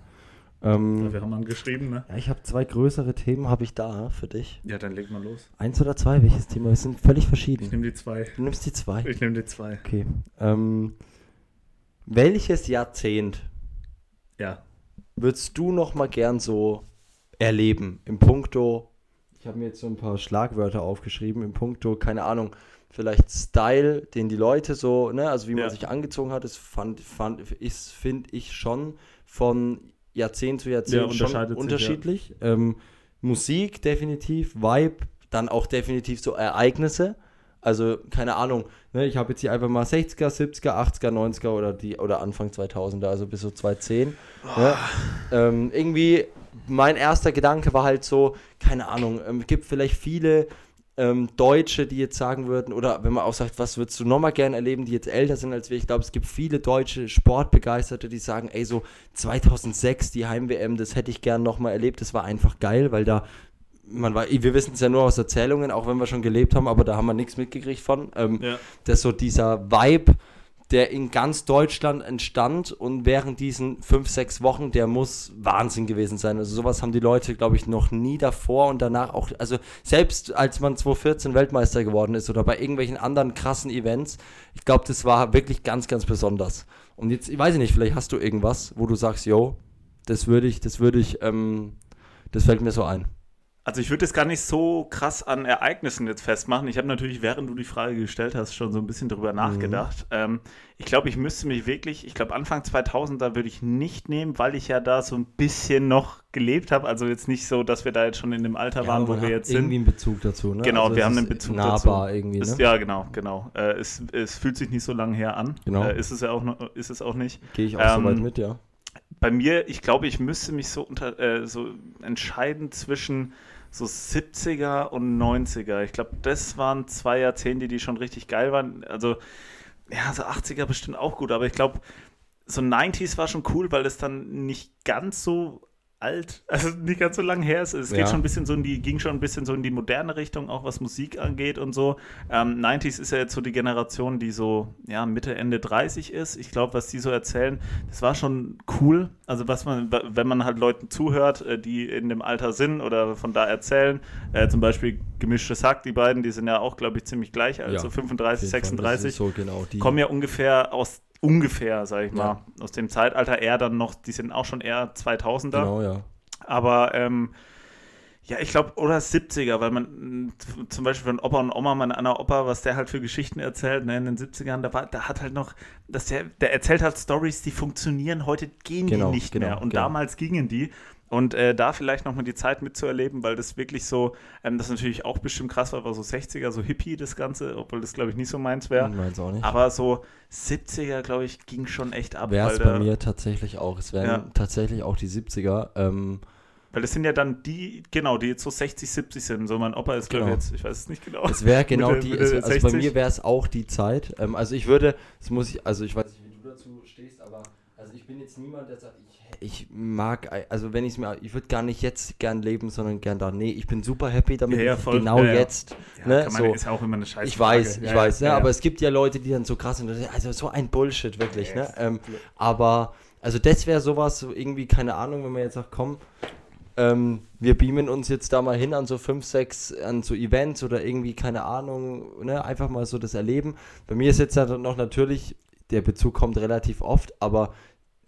Ähm, ja, wir haben geschrieben, ne? Ja, ich habe zwei größere Themen, habe ich da für dich. Ja, dann leg mal los. Eins oder zwei, welches Thema? Wir sind völlig verschieden. Ich nehme die zwei. Du nimmst die zwei? Ich nehme die zwei. Okay. Ähm, welches Jahrzehnt ja. würdest du noch mal gern so erleben im Puncto ich habe mir jetzt so ein paar Schlagwörter aufgeschrieben im Punkto, keine Ahnung, vielleicht Style, den die Leute so, ne, also wie man ja. sich angezogen hat, das fand, fand ist, finde ich schon von Jahrzehnt zu Jahrzehnt ja, schon unterschiedlich. Sich, ja. ähm, Musik definitiv, Vibe, dann auch definitiv so Ereignisse. Also, keine Ahnung, ne, ich habe jetzt hier einfach mal 60er, 70er, 80er, 90er oder die oder Anfang 2000er, also bis so 2010. Oh. Ne? Ähm, irgendwie mein erster Gedanke war halt so, keine Ahnung, ähm, es gibt vielleicht viele ähm, Deutsche, die jetzt sagen würden, oder wenn man auch sagt, was würdest du nochmal gerne erleben, die jetzt älter sind als wir, ich glaube, es gibt viele deutsche Sportbegeisterte, die sagen, ey, so 2006, die Heim-WM, das hätte ich gern nochmal erlebt, das war einfach geil, weil da man war, wir wissen es ja nur aus Erzählungen, auch wenn wir schon gelebt haben, aber da haben wir nichts mitgekriegt von. Ähm, ja. Dass so dieser Vibe, der in ganz Deutschland entstand und während diesen fünf, sechs Wochen, der muss Wahnsinn gewesen sein. Also sowas haben die Leute, glaube ich, noch nie davor und danach auch, also selbst als man 2014 Weltmeister geworden ist oder bei irgendwelchen anderen krassen Events, ich glaube, das war wirklich ganz, ganz besonders. Und jetzt, ich weiß nicht, vielleicht hast du irgendwas, wo du sagst, yo, das würde ich, das würde ich, ähm, das fällt mir so ein. Also ich würde es gar nicht so krass an Ereignissen jetzt festmachen. Ich habe natürlich, während du die Frage gestellt hast, schon so ein bisschen drüber mhm. nachgedacht. Ähm, ich glaube, ich müsste mich wirklich, ich glaube Anfang 2000er würde ich nicht nehmen, weil ich ja da so ein bisschen noch gelebt habe. Also jetzt nicht so, dass wir da jetzt schon in dem Alter ja, waren, wo wir jetzt sind. Irgendwie einen Bezug dazu, ne? Genau, also wir haben einen Bezug nahbar dazu. irgendwie, ne? Ist, ja, genau, genau. Äh, es, es fühlt sich nicht so lange her an. Genau. Äh, ist es ja auch, noch, ist es auch nicht. Gehe ich auch ähm, so weit mit, ja. Bei mir, ich glaube, ich müsste mich so, unter, äh, so entscheiden zwischen so 70er und 90er. Ich glaube, das waren zwei Jahrzehnte, die schon richtig geil waren. Also, ja, so 80er bestimmt auch gut, aber ich glaube, so 90s war schon cool, weil es dann nicht ganz so alt, also nicht ganz so lang her ist. Es geht ja. schon ein bisschen so in die, ging schon ein bisschen so in die moderne Richtung, auch was Musik angeht und so. Ähm, 90s ist ja jetzt so die Generation, die so, ja, Mitte, Ende 30 ist. Ich glaube, was die so erzählen, das war schon cool. Also was man, wenn man halt Leuten zuhört, äh, die in dem Alter sind oder von da erzählen, äh, zum Beispiel Gemischtes Hack, die beiden, die sind ja auch, glaube ich, ziemlich gleich, also ja, 35, 36, so genau, kommen ja ungefähr aus ungefähr, sag ich mal, aus dem Zeitalter eher dann noch, die sind auch schon eher 2000er. Genau, ja. Aber ähm, ja, ich glaube, oder 70er, weil man zum Beispiel von Opa und Oma, mein einer Opa, was der halt für Geschichten erzählt, ne, in den 70ern, da, war, da hat halt noch, dass der, der erzählt halt Stories, die funktionieren, heute gehen genau, die nicht genau, mehr. Und genau. damals gingen die. Und äh, da vielleicht nochmal die Zeit mitzuerleben, weil das wirklich so, ähm, das natürlich auch bestimmt krass war, war so 60er, so Hippie das Ganze, obwohl das glaube ich nicht so meins wäre. Meins auch nicht. Aber so 70er, glaube ich, ging schon echt ab. Wäre es bei mir tatsächlich auch. Es wären ja. tatsächlich auch die 70er. Ähm, weil das sind ja dann die, genau, die jetzt so 60, 70 sind. So mein Opa ist, glaube genau. ich, jetzt, ich weiß es nicht genau. Es wäre genau Mitte, die, Mitte also, also bei mir wäre es auch die Zeit. Ähm, also ich würde, das muss ich, also ich weiß nicht, wie du dazu stehst, aber also ich bin jetzt niemand, der sagt, ich ich mag, also wenn ich es mir, ich würde gar nicht jetzt gern leben, sondern gern da. Nee, ich bin super happy damit, ja, ja, voll, genau ja, jetzt. ne, man, so. ist auch immer eine Scheiße. Ich weiß, ich weiß, ne, aber es gibt ja Leute, die dann so krass sind, also so ein Bullshit, wirklich, ne? Ähm, aber, also das wäre sowas, so irgendwie, keine Ahnung, wenn man jetzt sagt, komm, ähm, wir beamen uns jetzt da mal hin an so fünf, sechs, an so Events oder irgendwie, keine Ahnung, ne, einfach mal so das Erleben. Bei mir ist jetzt ja noch natürlich, der Bezug kommt relativ oft, aber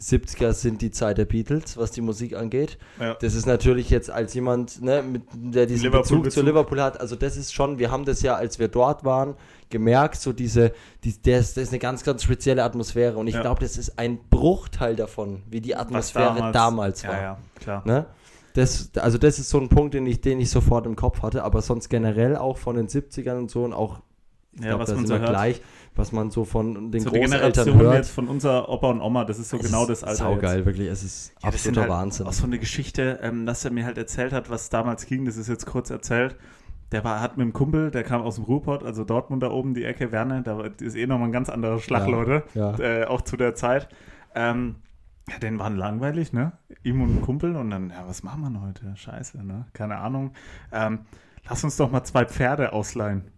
70er sind die Zeit der Beatles, was die Musik angeht. Ja. Das ist natürlich jetzt als jemand, ne, mit, der diesen Liverpool Bezug, Bezug zu Liverpool hat, also das ist schon, wir haben das ja, als wir dort waren, gemerkt, so diese, die, das, das ist eine ganz, ganz spezielle Atmosphäre und ich ja. glaube, das ist ein Bruchteil davon, wie die Atmosphäre damals, damals, war. Ja, ja, klar. Ne? Das, also das ist so ein Punkt, den ich, den ich sofort im Kopf hatte, aber sonst generell auch von den 70ern und so und auch, ich ja, glaube, da sind so wir gleich, was man so von den so Großeltern hört. jetzt von unser Opa und Oma, das ist so es genau das Alter. Saugeil, jetzt. wirklich. Es ist ja, absoluter halt Wahnsinn. Auch so eine Geschichte, ähm, dass er mir halt erzählt hat, was damals ging, das ist jetzt kurz erzählt. Der war, hat mit einem Kumpel, der kam aus dem Ruhrpott, also Dortmund da oben, die Ecke Werne, da ist eh nochmal ein ganz anderer Schlag, ja, Leute, ja. Äh, auch zu der Zeit. Ähm, ja, den waren langweilig, ne? Ihm und ein Kumpel und dann, ja, was machen wir heute? Scheiße, ne? Keine Ahnung. Ähm, lass uns doch mal zwei Pferde ausleihen.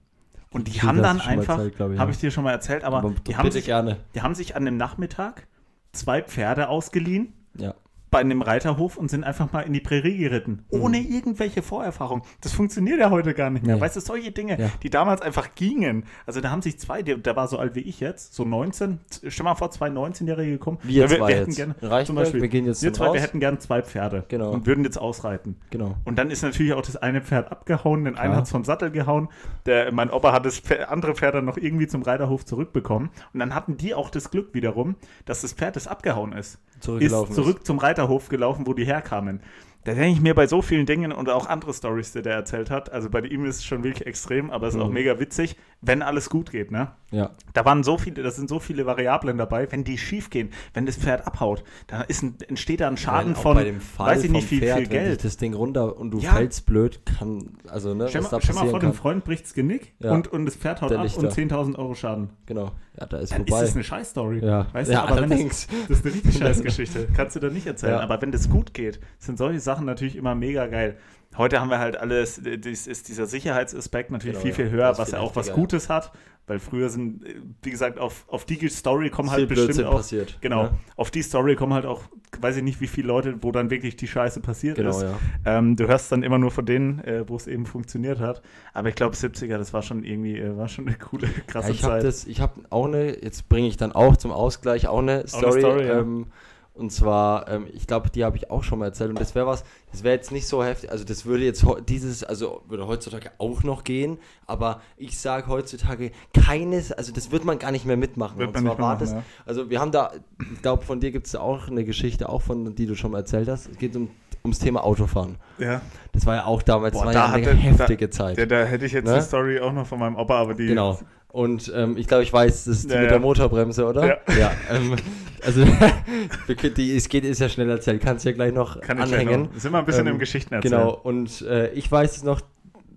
Und die, die haben dann einfach, habe ja. ich dir schon mal erzählt, aber, aber die, haben sich, gerne. die haben sich an dem Nachmittag zwei Pferde ausgeliehen. Ja bei einem Reiterhof und sind einfach mal in die Prärie geritten. Mhm. Ohne irgendwelche Vorerfahrung. Das funktioniert ja heute gar nicht mehr. Nee. Weißt du, solche Dinge, ja. die damals einfach gingen. Also da haben sich zwei, der, der, war so alt wie ich jetzt, so 19, stell mal vor, zwei 19-Jährige gekommen. Wir, wir, wir hätten gerne, zum Beispiel, wir gehen jetzt wir zwei, raus. wir hätten gerne zwei Pferde genau. und würden jetzt ausreiten. Genau. Und dann ist natürlich auch das eine Pferd abgehauen, den einen hat es vom Sattel gehauen, der, mein Opa hat das Pferd, andere Pferd dann noch irgendwie zum Reiterhof zurückbekommen. Und dann hatten die auch das Glück wiederum, dass das Pferd, das abgehauen ist, ist zurück ist. zum Reiterhof gelaufen, wo die herkamen. Da denke ich mir bei so vielen Dingen und auch andere Stories, die der erzählt hat. Also bei ihm ist es schon wirklich extrem, aber es ist mhm. auch mega witzig, wenn alles gut geht, ne? Ja. Da waren so viele, da sind so viele Variablen dabei. Wenn die schief gehen, wenn das Pferd abhaut, dann ist ein, entsteht da ein Schaden von, weiß ich nicht, viel, Pferd, viel Geld. das Ding runter und du ja. fällst blöd, kann, also ne, stell, da stell mal vor, kann. dem Freund bricht's Genick ja. und, und das Pferd haut ab und 10.000 Euro Schaden. Genau. Ja, da ist dann vorbei. ist das eine Scheißstory. Ja. Weißt du, ja, aber wenn das, das ist eine richtig Scheißgeschichte. Kannst du da nicht erzählen. Aber wenn das gut geht, sind solche Sachen natürlich immer mega geil. Heute haben wir halt alles, das ist dieser Sicherheitsaspekt natürlich genau, viel, viel höher, was ja auch was Gutes hat. Weil früher sind, wie gesagt, auf, auf die Story kommen halt bestimmt Blödsinn auch. Passiert, genau, ja. auf die Story kommen halt auch, weiß ich nicht, wie viele Leute, wo dann wirklich die Scheiße passiert genau, ist. Ja. Ähm, du hörst dann immer nur von denen, äh, wo es eben funktioniert hat. Aber ich glaube, 70er, das war schon irgendwie, äh, war schon eine coole, krasse ja, ich Zeit. Das, ich habe auch eine, jetzt bringe ich dann auch zum Ausgleich auch eine Story. Auch eine Story ähm, und zwar, ähm, ich glaube, die habe ich auch schon mal erzählt. Und das wäre was, das wäre jetzt nicht so heftig. Also, das würde jetzt dieses, also würde heutzutage auch noch gehen. Aber ich sage heutzutage keines, also das wird man gar nicht mehr mitmachen. Wird und zwar war das, ja. also wir haben da, ich glaube, von dir gibt es auch eine Geschichte, auch von, die du schon mal erzählt hast. Es geht um ums Thema Autofahren. Ja. Das war ja auch damals Boah, ja eine hatte, heftige da, Zeit. Ja, da hätte ich jetzt ne? eine Story auch noch von meinem Opa, aber die. Genau. Und ähm, ich glaube, ich weiß, das ist die ja, mit der Motorbremse, oder? Ja. ja ähm, also, die, es geht, ist ja schnell erzählt, kannst du ja gleich noch Kann anhängen. Ich sind wir ein bisschen ähm, im Geschichten erzählen. Genau, und äh, ich weiß es noch,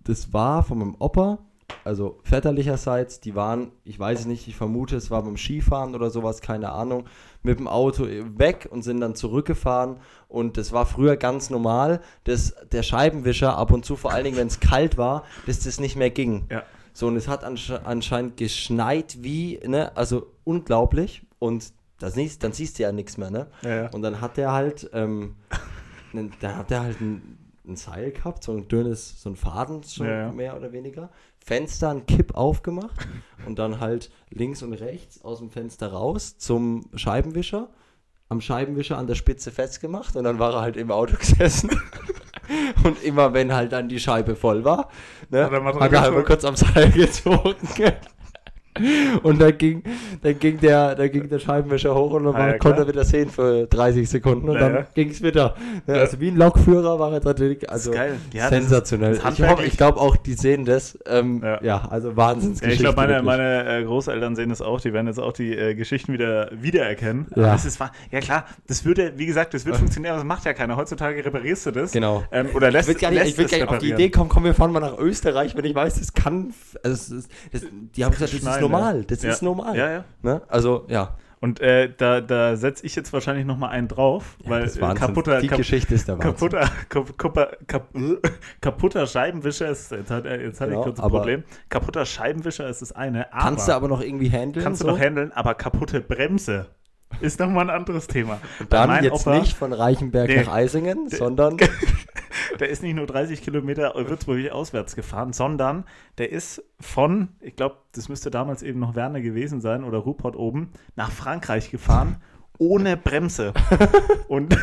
das war von meinem Opa, also väterlicherseits, die waren, ich weiß es nicht, ich vermute, es war beim Skifahren oder sowas, keine Ahnung, mit dem Auto weg und sind dann zurückgefahren. Und das war früher ganz normal, dass der Scheibenwischer ab und zu, vor allen Dingen, wenn es kalt war, dass das nicht mehr ging. Ja. So, und es hat anscheinend geschneit wie, ne, also unglaublich. Und das nicht, dann siehst du ja nichts mehr, ne? Ja, ja. Und dann hat der halt, ähm, da hat der halt ein, ein, Seil gehabt, so ein dünnes, so ein Faden schon ja, mehr oder weniger. Fenster, ein Kipp aufgemacht und dann halt links und rechts aus dem Fenster raus zum Scheibenwischer. Am Scheibenwischer an der Spitze festgemacht und dann war er halt im Auto gesessen. Und immer wenn halt dann die Scheibe voll war, ne, hat er halt mal kurz am Seil gezogen. Und dann ging, dann ging der, dann ging der Scheibenwischer hoch und dann ah, ja, konnte er wieder sehen für 30 Sekunden und ja, dann ja. ging es wieder. Ja, also wie ein Lokführer war er natürlich also sensationell. Das ist, das ich, ich glaube auch, die sehen das. Ähm, ja. also Wahnsinnsgeschichte. ich glaube, meine, meine äh, Großeltern sehen das auch. Die werden jetzt auch die äh, Geschichten wieder wiedererkennen. Ja. Das ist, ja klar, das würde, wie gesagt, das wird funktionieren, aber das macht ja keiner. Heutzutage reparierst du das. Genau. Ähm, oder lässt, ich will gar nicht, ich will gar nicht auf die Idee kommen, komm, wir fahren mal nach Österreich, wenn ich weiß, das kann, also das, das, die haben gesagt, das ist normal. Das ja. ist normal. Ja, ja. Ne? Also, ja. Und äh, da, da setze ich jetzt wahrscheinlich noch mal einen drauf, ja, weil kaputter, die kap Geschichte ist der kaputter, kaputter, kap kaputter Scheibenwischer ist, jetzt hat, jetzt hat genau, ich kurz ein Problem. Kaputter Scheibenwischer ist das eine. Aber kannst du aber noch irgendwie handeln? Kannst du noch handeln, aber kaputte Bremse ist nochmal ein anderes Thema. Und dann jetzt Opa, nicht von Reichenberg nee, nach Eisingen, sondern der ist nicht nur 30 Kilometer Würzburg auswärts gefahren, sondern der ist von, ich glaube, das müsste damals eben noch Werner gewesen sein oder Ruppert oben, nach Frankreich gefahren ohne Bremse. und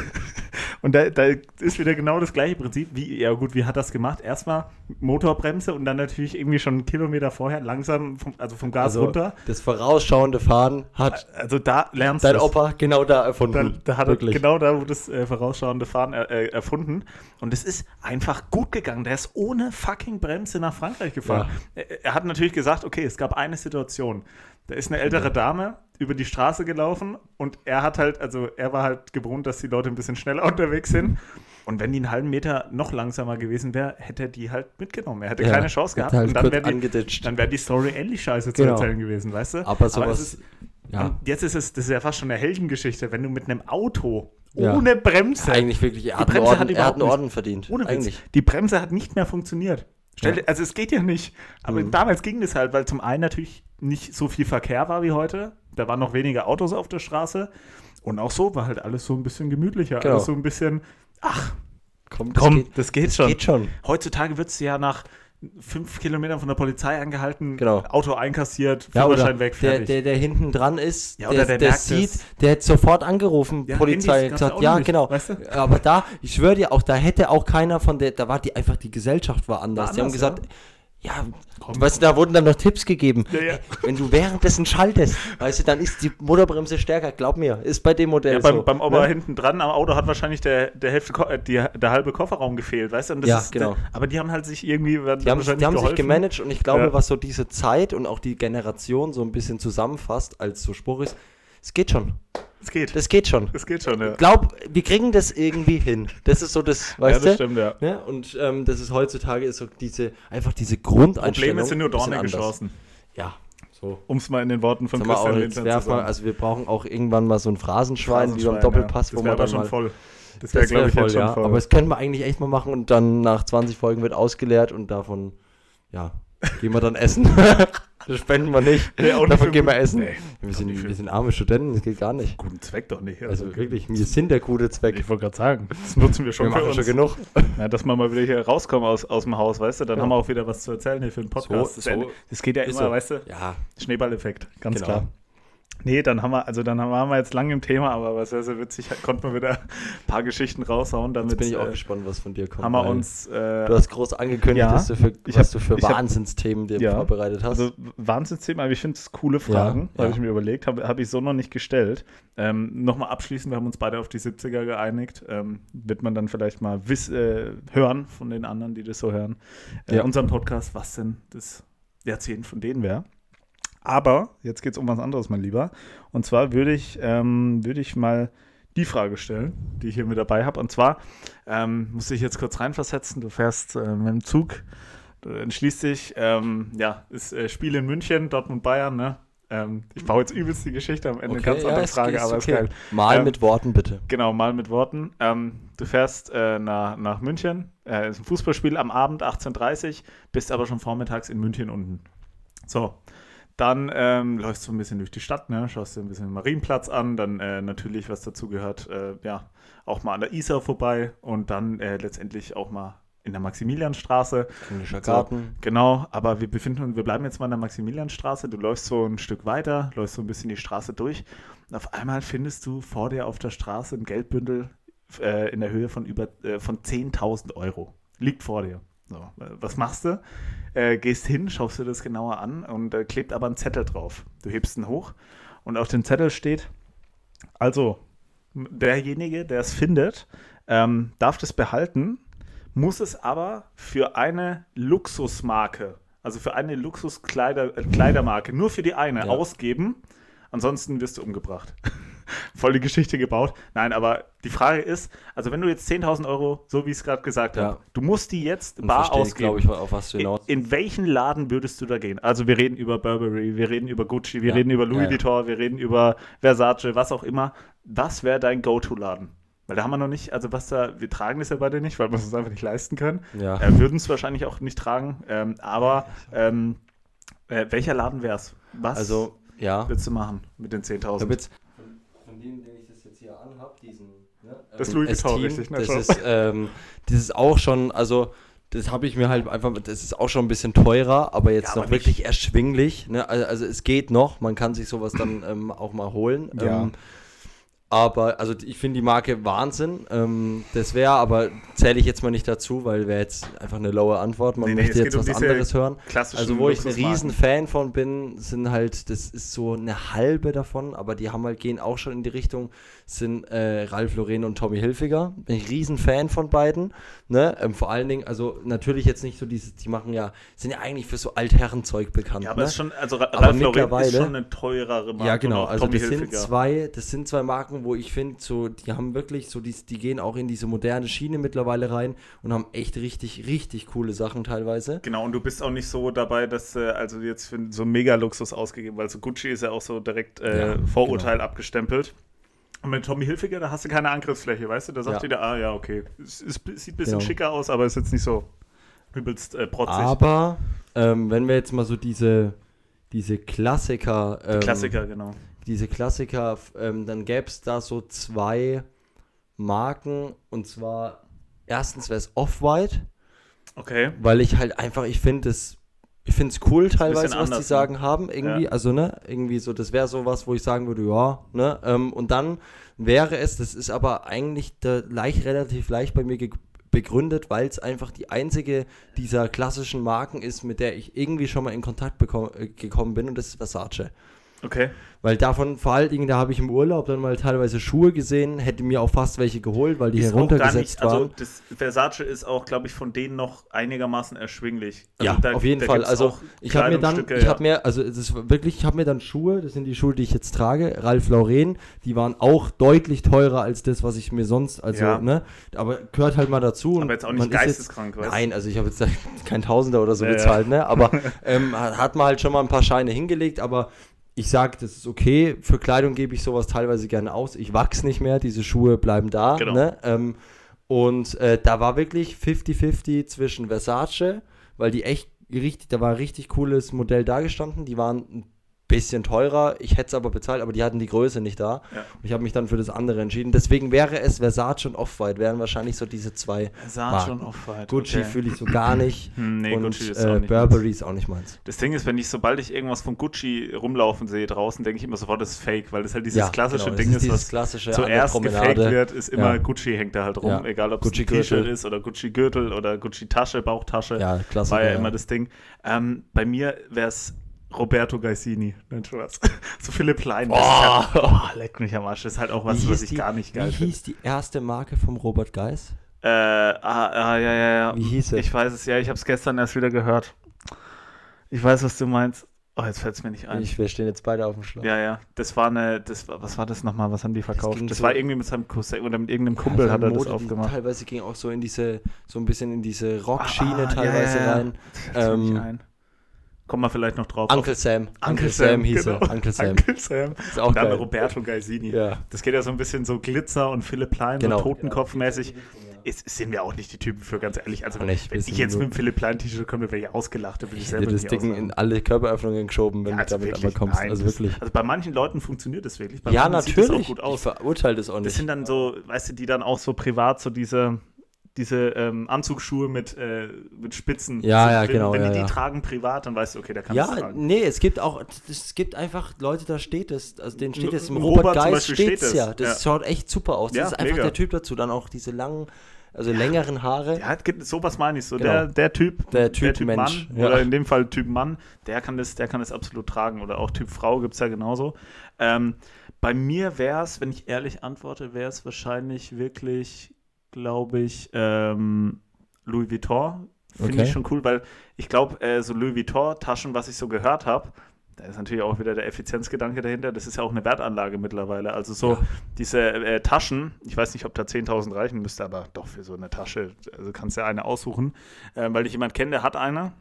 und da, da, ist wieder genau das gleiche Prinzip. Wie, ja gut, wie hat das gemacht? Erstmal Motorbremse und dann natürlich irgendwie schon einen Kilometer vorher langsam, vom, also vom Gas also runter. Das vorausschauende Fahren hat also da lernst dein Opa genau da erfunden. Da, da hat Wirklich. er genau da, wo das äh, vorausschauende Fahren er, äh, erfunden. Und es ist einfach gut gegangen. Der ist ohne fucking Bremse nach Frankreich gefahren. Ja. Er, er hat natürlich gesagt, okay, es gab eine Situation. Da ist eine ältere Dame über die Straße gelaufen und er hat halt, also er war halt gewohnt, dass die Leute ein bisschen schneller unterwegs sind. Und wenn die einen halben Meter noch langsamer gewesen wäre, hätte er die halt mitgenommen. Er hätte ja, keine Chance gehabt. Halt und dann wäre die, wär die, Story ähnlich scheiße zu genau. erzählen gewesen, weißt du? Aber sowas. Aber ist, ja. jetzt ist es, das ist ja fast schon eine Heldengeschichte, wenn du mit einem Auto ohne ja. Bremse. Eigentlich wirklich, er hat, die Bremse Orden, hat er hat einen Orden verdient. Ohne Eigentlich. Die Bremse hat nicht mehr funktioniert. Stell, ja. Also es geht ja nicht. Aber mhm. damals ging das halt, weil zum einen natürlich nicht so viel Verkehr war wie heute. Da waren noch weniger Autos auf der Straße. Und auch so war halt alles so ein bisschen gemütlicher. Genau. Alles so ein bisschen, ach, komm, das, komm, geht, das geht, das schon. geht schon. Heutzutage wird es ja nach fünf Kilometern von der Polizei angehalten, genau. Auto einkassiert, Führerschein ja, weg, fertig. Der, der, der hinten dran ist, ja, der, der, der sieht, der hat sofort angerufen, ja, Polizei, gesagt, ja, nicht, genau. Weißt du? Aber da, ich schwöre dir, auch da hätte auch keiner von der, da war die einfach, die Gesellschaft war anders. War anders die haben gesagt, ja, Komm. weißt du, da wurden dann noch Tipps gegeben. Ja, ja. Wenn du währenddessen schaltest, weißt du, dann ist die Motorbremse stärker, glaub mir, ist bei dem Modell ja, beim, so. Beim Ober ne? hinten dran am Auto hat wahrscheinlich der, der, Hälfte, äh, die, der halbe Kofferraum gefehlt, weißt du? ja, genau. Der, aber die haben halt sich irgendwie Die haben, die haben sich gemanagt und ich glaube, ja. was so diese Zeit und auch die Generation so ein bisschen zusammenfasst als so Spruch ist, es geht schon. Es geht. Das geht schon. Es geht schon, ja. Ich glaube, wir kriegen das irgendwie hin. Das ist so das, weißt ja, das stimmt, ja. ja und ähm, das ist heutzutage ist so diese, einfach diese Grundeinstellung. Probleme sind nur dornige Chancen. Ja. So. Um es mal in den Worten von Sag Christian Lindner zu sagen. Mal, also wir brauchen auch irgendwann mal so ein Phrasenschwein, Phrasenschwein wie beim Doppelpass, ja. wo man dann schon mal, voll. Das wäre, glaube ich, voll, jetzt schon ja. voll. Aber das können wir eigentlich echt mal machen und dann nach 20 Folgen wird ausgeleert und davon, ja, gehen wir dann essen. Das spenden wir nicht. Nee, Davon gehen wir essen. Nee, wir, sind, wir sind arme Studenten, das geht gar nicht. Guten Zweck doch nicht. Also, also wirklich, wir sind der gute Zweck. Ich wollte gerade sagen, das nutzen wir schon wir für uns. schon genug. Ja, dass wir mal wieder hier rauskommen aus, aus dem Haus, weißt du, dann ja. haben wir auch wieder was zu erzählen hier für den Podcast. So, das, so das geht ja immer, so. weißt du? Ja. Schneeballeffekt, ganz genau. klar. Nee, dann haben wir, also dann waren wir jetzt lange im Thema, aber was sehr, sehr witzig, konnten wir wieder ein paar Geschichten raushauen. Damit, jetzt bin ich auch äh, gespannt, was von dir kommt. Haben wir uns. Äh, du hast groß angekündigt, ja, dass du für, was hab, du für Wahnsinnsthemen dir ja, vorbereitet hast. Also Wahnsinnsthemen, aber ich finde es coole Fragen, ja, habe ich mir überlegt, habe hab ich so noch nicht gestellt. Ähm, Nochmal abschließend, wir haben uns beide auf die 70er geeinigt. Ähm, wird man dann vielleicht mal wiss, äh, hören von den anderen, die das so hören. Äh. Unserem Podcast, was denn das Jahrzehnt von denen wäre. Aber jetzt geht es um was anderes, mein Lieber. Und zwar würde ich, ähm, würde ich mal die Frage stellen, die ich hier mit dabei habe. Und zwar ähm, muss ich jetzt kurz reinversetzen. Du fährst äh, mit dem Zug, du entschließt dich, ähm, ja, ist äh, Spiel in München, Dortmund Bayern, ne? Ähm, ich baue jetzt übelst die Geschichte am Ende, okay, ganz ja, andere Frage, ist, aber okay. ist geil. Mal ähm, mit Worten, bitte. Genau, mal mit Worten. Ähm, du fährst äh, nach, nach München, äh, ist ein Fußballspiel am Abend, 18.30 Uhr, bist aber schon vormittags in München unten. So, dann ähm, läufst du ein bisschen durch die Stadt, ne? schaust dir ein bisschen den Marienplatz an, dann äh, natürlich, was dazu gehört, äh, ja, auch mal an der Isar vorbei und dann äh, letztendlich auch mal in der Maximilianstraße. Englischer Garten. So, genau, aber wir befinden uns, wir bleiben jetzt mal in der Maximilianstraße. Du läufst so ein Stück weiter, läufst so ein bisschen die Straße durch und auf einmal findest du vor dir auf der Straße ein Geldbündel äh, in der Höhe von über äh, von 10.000 Euro. Liegt vor dir. So, was machst du? Äh, gehst hin, schaust dir das genauer an und äh, klebt aber ein Zettel drauf. Du hebst ihn hoch und auf dem Zettel steht, also derjenige, der es findet, ähm, darf das behalten, muss es aber für eine Luxusmarke, also für eine Luxuskleidermarke, nur für die eine ja. ausgeben. Ansonsten wirst du umgebracht. voll die Geschichte gebaut. Nein, aber die Frage ist, also wenn du jetzt 10.000 Euro, so wie ich es gerade gesagt ja. habe, du musst die jetzt Und bar ausgeben. Ich, auf was du in, in, welchen Laden würdest du da gehen? Also wir reden über Burberry, wir reden über Gucci, wir ja. reden über Louis ja, Vuitton, wir reden über Versace, was auch immer. Was wäre dein Go-To-Laden? Weil da haben wir noch nicht, also was da, wir tragen das ja beide nicht, weil wir es uns einfach nicht leisten können. Ja. Äh, würden es wahrscheinlich auch nicht tragen. Ähm, aber ähm, äh, welcher Laden wäre es? Was also, ja. würdest du machen mit den 10.000? Dem, den ich das jetzt hier anhabe, diesen. Ne, das ähm, Louis Vuitton, richtig, ne? Das ist, ähm, das ist auch schon, also das habe ich mir halt einfach, das ist auch schon ein bisschen teurer, aber jetzt ja, noch aber wirklich erschwinglich. Ne? Also, also, es geht noch, man kann sich sowas dann ähm, auch mal holen. Ja. Ähm, aber, also ich finde die Marke Wahnsinn. Ähm, das wäre, aber zähle ich jetzt mal nicht dazu, weil wäre jetzt einfach eine lowe Antwort. Man nee, möchte nee, jetzt was um anderes hören. Also wo ich ein riesen Fan von bin, sind halt, das ist so eine halbe davon, aber die haben halt, gehen auch schon in die Richtung, sind äh, Ralf Lauren und Tommy Hilfiger. Bin ich riesen Fan von beiden. Ne? Ähm, vor allen Dingen, also natürlich jetzt nicht so dieses, die machen ja, sind ja eigentlich für so Altherrenzeug bekannt. Ja, aber ne? ist schon, also Ralf Lauren ist schon eine teurere Marke. Ja, genau. Also Tommy das Hilfiger. sind zwei, das sind zwei Marken, wo ich finde, so, die haben wirklich so, die, die gehen auch in diese moderne Schiene mittlerweile rein und haben echt richtig, richtig coole Sachen teilweise. Genau, und du bist auch nicht so dabei, dass äh, also jetzt für so Mega-Luxus ausgegeben, weil so Gucci ist ja auch so direkt äh, ja, Vorurteil genau. abgestempelt. Und mit Tommy Hilfiger, da hast du keine Angriffsfläche, weißt du? Da sagt ja. jeder, ah ja, okay, es, es sieht ein bisschen genau. schicker aus, aber ist jetzt nicht so übelst äh, protzig. Aber ähm, wenn wir jetzt mal so diese, diese Klassiker. Ähm, Die Klassiker, genau diese Klassiker, ähm, dann gäbe es da so zwei Marken und zwar erstens wäre es Off-White. Okay. Weil ich halt einfach, ich finde es, ich finde es cool teilweise, was die ne? sagen haben, irgendwie, ja. also ne, irgendwie so, das wäre so was, wo ich sagen würde, ja, ne, ähm, und dann wäre es, das ist aber eigentlich leicht, relativ leicht bei mir begründet, weil es einfach die einzige dieser klassischen Marken ist, mit der ich irgendwie schon mal in Kontakt äh, gekommen bin und das ist Versace. Okay. Weil davon vor allen Dingen, da habe ich im Urlaub dann mal teilweise Schuhe gesehen, hätte mir auch fast welche geholt, weil die ist heruntergesetzt nicht, also waren. Also das Versace ist auch, glaube ich, von denen noch einigermaßen erschwinglich. Also ja, da, auf jeden Fall. Also ich habe mir dann, ich habe mir, also es ist wirklich, ich habe mir dann Schuhe, das sind die Schuhe, die ich jetzt trage, Ralph Lauren, die waren auch deutlich teurer als das, was ich mir sonst, also ja. ne, aber gehört halt mal dazu. Aber jetzt auch nicht geisteskrank, jetzt, Nein, also ich habe jetzt kein Tausender oder so ja, bezahlt, ja. ne, aber ähm, hat man halt schon mal ein paar Scheine hingelegt, aber ich sage, das ist okay. Für Kleidung gebe ich sowas teilweise gerne aus. Ich wachse nicht mehr, diese Schuhe bleiben da. Genau. Ne? Ähm, und äh, da war wirklich 50-50 zwischen Versace, weil die echt richtig, da war ein richtig cooles Modell da gestanden. Die waren ein bisschen teurer. Ich hätte es aber bezahlt, aber die hatten die Größe nicht da. Ja. Und ich habe mich dann für das andere entschieden. Deswegen wäre es Versace und Off-White, wären wahrscheinlich so diese zwei. Versace und Off-White. Gucci okay. fühle ich so gar nicht. Nee, und Gucci ist äh, auch nicht Burberry ist auch nicht meins. Das Ding ist, wenn ich, sobald ich irgendwas von Gucci rumlaufen sehe draußen, denke ich immer sofort, das ist fake, weil das halt dieses ja, klassische genau, Ding ist, was klassische zuerst gefaked wird, ist immer ja. Gucci hängt da halt rum. Egal, ob es ein T-Shirt ist oder Gucci-Gürtel oder Gucci-Tasche, Bauchtasche. Ja, klassisch. War ja, immer das Ding. Ähm, bei mir wäre es Roberto Gaisini. Nein, Spaß. so Philipp Lein. Oh. Halt, oh, leck mich am Arsch. Das ist halt auch was, was ich die, gar nicht geil finde. Wie hieß die erste Marke vom Robert Geis? Äh, ah, ah, ja, ja, ja. Wie hieß es? Ich weiß es, ja. Ich habe es gestern erst wieder gehört. Ich weiß, was du meinst. Oh, jetzt fällt es mir nicht ein. Ich, wir stehen jetzt beide auf dem Schlauch. Ja, ja. Das war eine, das, was war das nochmal? Was haben die verkauft? Das, das so war irgendwie mit seinem Cousin oder mit irgendeinem Kumpel ja, hat er Mode, das aufgemacht. Teilweise ging auch so in diese, so ein bisschen in diese Rockschiene ah, teilweise ja, rein. Das fällt ähm, mir ein. Kommen wir vielleicht noch drauf. Uncle Sam. Uncle, Uncle Sam, Sam hieß genau. er. Uncle Sam. Uncle Sam. Ist auch und dann geil. Roberto Gaisini. Ja. Das geht ja so ein bisschen so Glitzer und Philipp Plein genau. und Totenkopfmäßig. Ist, sind wir auch nicht die Typen für, ganz ehrlich. Also, nicht, wenn ich jetzt mit dem Philipp Plein T-Shirt komme, wäre ich ausgelacht. Ich selber das Ding in alle Körperöffnungen geschoben, wenn ja, also du damit einmal kommst. Nein, also wirklich. also bei manchen Leuten funktioniert das wirklich. Bei ja, natürlich. Sieht das auch gut aus. Ich verurteile das auch nicht. Das sind dann so, weißt du, die dann auch so privat so diese diese ähm, Anzugsschuhe mit, äh, mit Spitzen. Ja, so, ja, wenn, genau. Wenn ja, die ja. die tragen privat, dann weißt du, okay, der kann ja, tragen. Ja, nee, es gibt auch, es gibt einfach Leute, da steht es, also denen steht es, im Robert, Robert Geist steht es ja. Das schaut echt super aus. Das ist einfach mega. der Typ dazu. Dann auch diese langen, also längeren Haare. Ja, sowas meine ich so. Genau. Der, der Typ, der Typ, der typ Mensch. Mann, oder in dem Fall Typ Mann, der kann das, der kann das absolut tragen. Oder auch Typ Frau gibt es ja genauso. Ähm, bei mir wäre es, wenn ich ehrlich antworte, wäre es wahrscheinlich wirklich glaube ich, ähm, Louis Vuitton. Finde okay. ich schon cool, weil ich glaube, äh, so Louis Vuitton-Taschen, was ich so gehört habe, da ist natürlich auch wieder der Effizienzgedanke dahinter. Das ist ja auch eine Wertanlage mittlerweile. Also so ja. diese äh, Taschen, ich weiß nicht, ob da 10.000 reichen müsste, aber doch für so eine Tasche, also kannst du ja eine aussuchen, äh, weil ich jemand kenne, der hat eine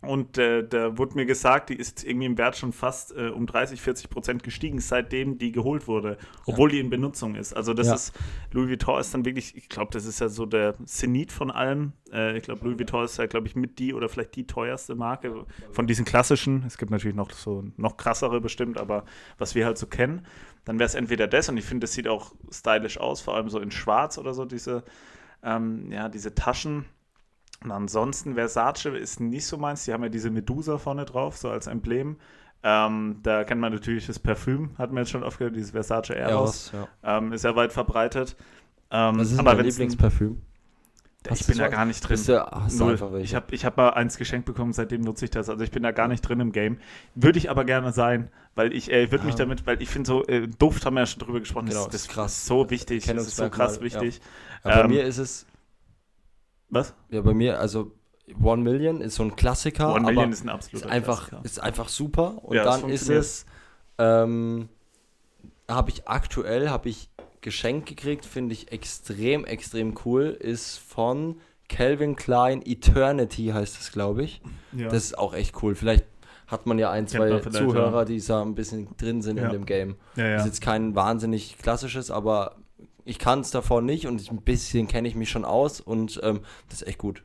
und äh, da wurde mir gesagt, die ist irgendwie im Wert schon fast äh, um 30, 40 Prozent gestiegen, seitdem die geholt wurde, obwohl ja. die in Benutzung ist. Also das ja. ist, Louis Vuitton ist dann wirklich, ich glaube, das ist ja so der Zenit von allem. Äh, ich glaube, Louis Vuitton ist ja, glaube ich, mit die oder vielleicht die teuerste Marke von diesen klassischen. Es gibt natürlich noch so noch krassere bestimmt, aber was wir halt so kennen, dann wäre es entweder das und ich finde, das sieht auch stylisch aus, vor allem so in Schwarz oder so, diese, ähm, ja, diese Taschen und ansonsten, Versace ist nicht so meins. Die haben ja diese Medusa vorne drauf, so als Emblem. Ähm, da kennt man natürlich das Parfüm, hat man jetzt schon oft gehört, dieses Versace Eros. Ja. Ähm, ist ja weit verbreitet. Ähm, Was ist aber dein Lieblingsparfüm? ich bin da gar nicht drin. Null. Ich habe ich hab mal eins geschenkt bekommen, seitdem nutze ich das. Also ich bin da gar nicht drin im Game. Würde ich aber gerne sein, weil ich äh, würde ja. mich damit, weil ich finde so, äh, Duft haben wir ja schon drüber gesprochen, genau, das, das ist krass. so wichtig, das ist so krass wichtig. Ja. bei ähm, mir ist es was? Ja, bei mir, also One Million ist so ein Klassiker. One Million ist ein absoluter ist einfach, Klassiker. Ist einfach super. Und ja, dann ist es, ähm, habe ich aktuell, habe ich geschenkt gekriegt, finde ich extrem, extrem cool, ist von Calvin Klein Eternity heißt es, glaube ich. Ja. Das ist auch echt cool. Vielleicht hat man ja ein, zwei Zuhörer, ja. die da ein bisschen drin sind ja. in dem Game. Ja, Das ist jetzt kein wahnsinnig klassisches, aber ich kann es davor nicht und ein bisschen kenne ich mich schon aus und ähm, das ist echt gut.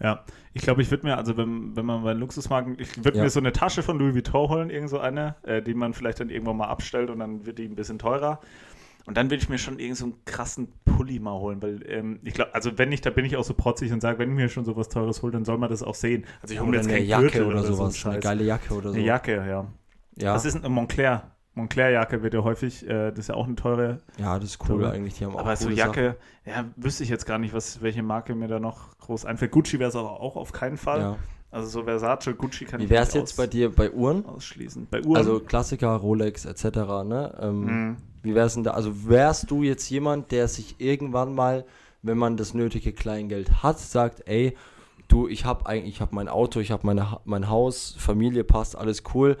Ja, ich glaube, ich würde mir, also wenn, wenn man bei Luxusmarken, ich würde ja. mir so eine Tasche von Louis Vuitton holen, irgend so eine, äh, die man vielleicht dann irgendwann mal abstellt und dann wird die ein bisschen teurer. Und dann würde ich mir schon irgend so einen krassen Pulli mal holen, weil ähm, ich glaube, also wenn nicht, da bin ich auch so protzig und sage, wenn ich mir schon sowas Teures hole, dann soll man das auch sehen. Also ich hole mir jetzt keine Jacke oder, oder sowas, so eine geile Jacke oder so. Eine Jacke, ja. Ja. Das ist ein Montclair. Montclair-Jacke wird ja häufig, äh, das ist ja auch eine teure. Ja, das ist cool teure. eigentlich. Die haben auch Aber so Jacke, Sachen. ja, wüsste ich jetzt gar nicht, was, welche Marke mir da noch groß einfällt. Gucci wäre es auch auf keinen Fall. Ja. Also so Versace, Gucci kann Wie wäre es jetzt bei dir bei Uhren? Ausschließen. Bei Uhren? Also Klassiker, Rolex etc. Ne? Ähm, mhm. Wie wär's denn da? Also wärst du jetzt jemand, der sich irgendwann mal, wenn man das nötige Kleingeld hat, sagt, ey, du, ich habe eigentlich, ich habe mein Auto, ich habe mein Haus, Familie passt, alles cool.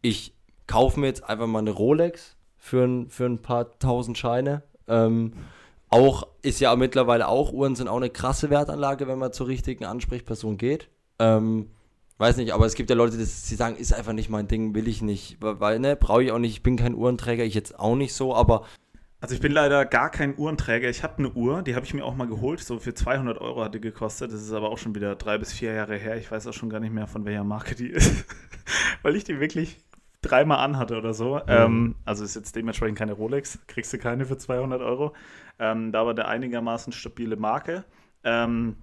Ich kaufe mir jetzt einfach mal eine Rolex für ein, für ein paar tausend Scheine. Ähm, auch ist ja mittlerweile auch, Uhren sind auch eine krasse Wertanlage, wenn man zur richtigen Ansprechperson geht. Ähm, weiß nicht, aber es gibt ja Leute, die sagen, ist einfach nicht mein Ding, will ich nicht, weil, ne, brauche ich auch nicht, ich bin kein Uhrenträger, ich jetzt auch nicht so, aber also ich bin leider gar kein Uhrenträger. Ich habe eine Uhr, die habe ich mir auch mal geholt. So für 200 Euro hat die gekostet. Das ist aber auch schon wieder drei bis vier Jahre her. Ich weiß auch schon gar nicht mehr, von welcher Marke die ist. Weil ich die wirklich dreimal anhatte oder so. Mhm. Ähm, also ist jetzt dementsprechend keine Rolex. Kriegst du keine für 200 Euro. Ähm, da war der einigermaßen stabile Marke. Ähm,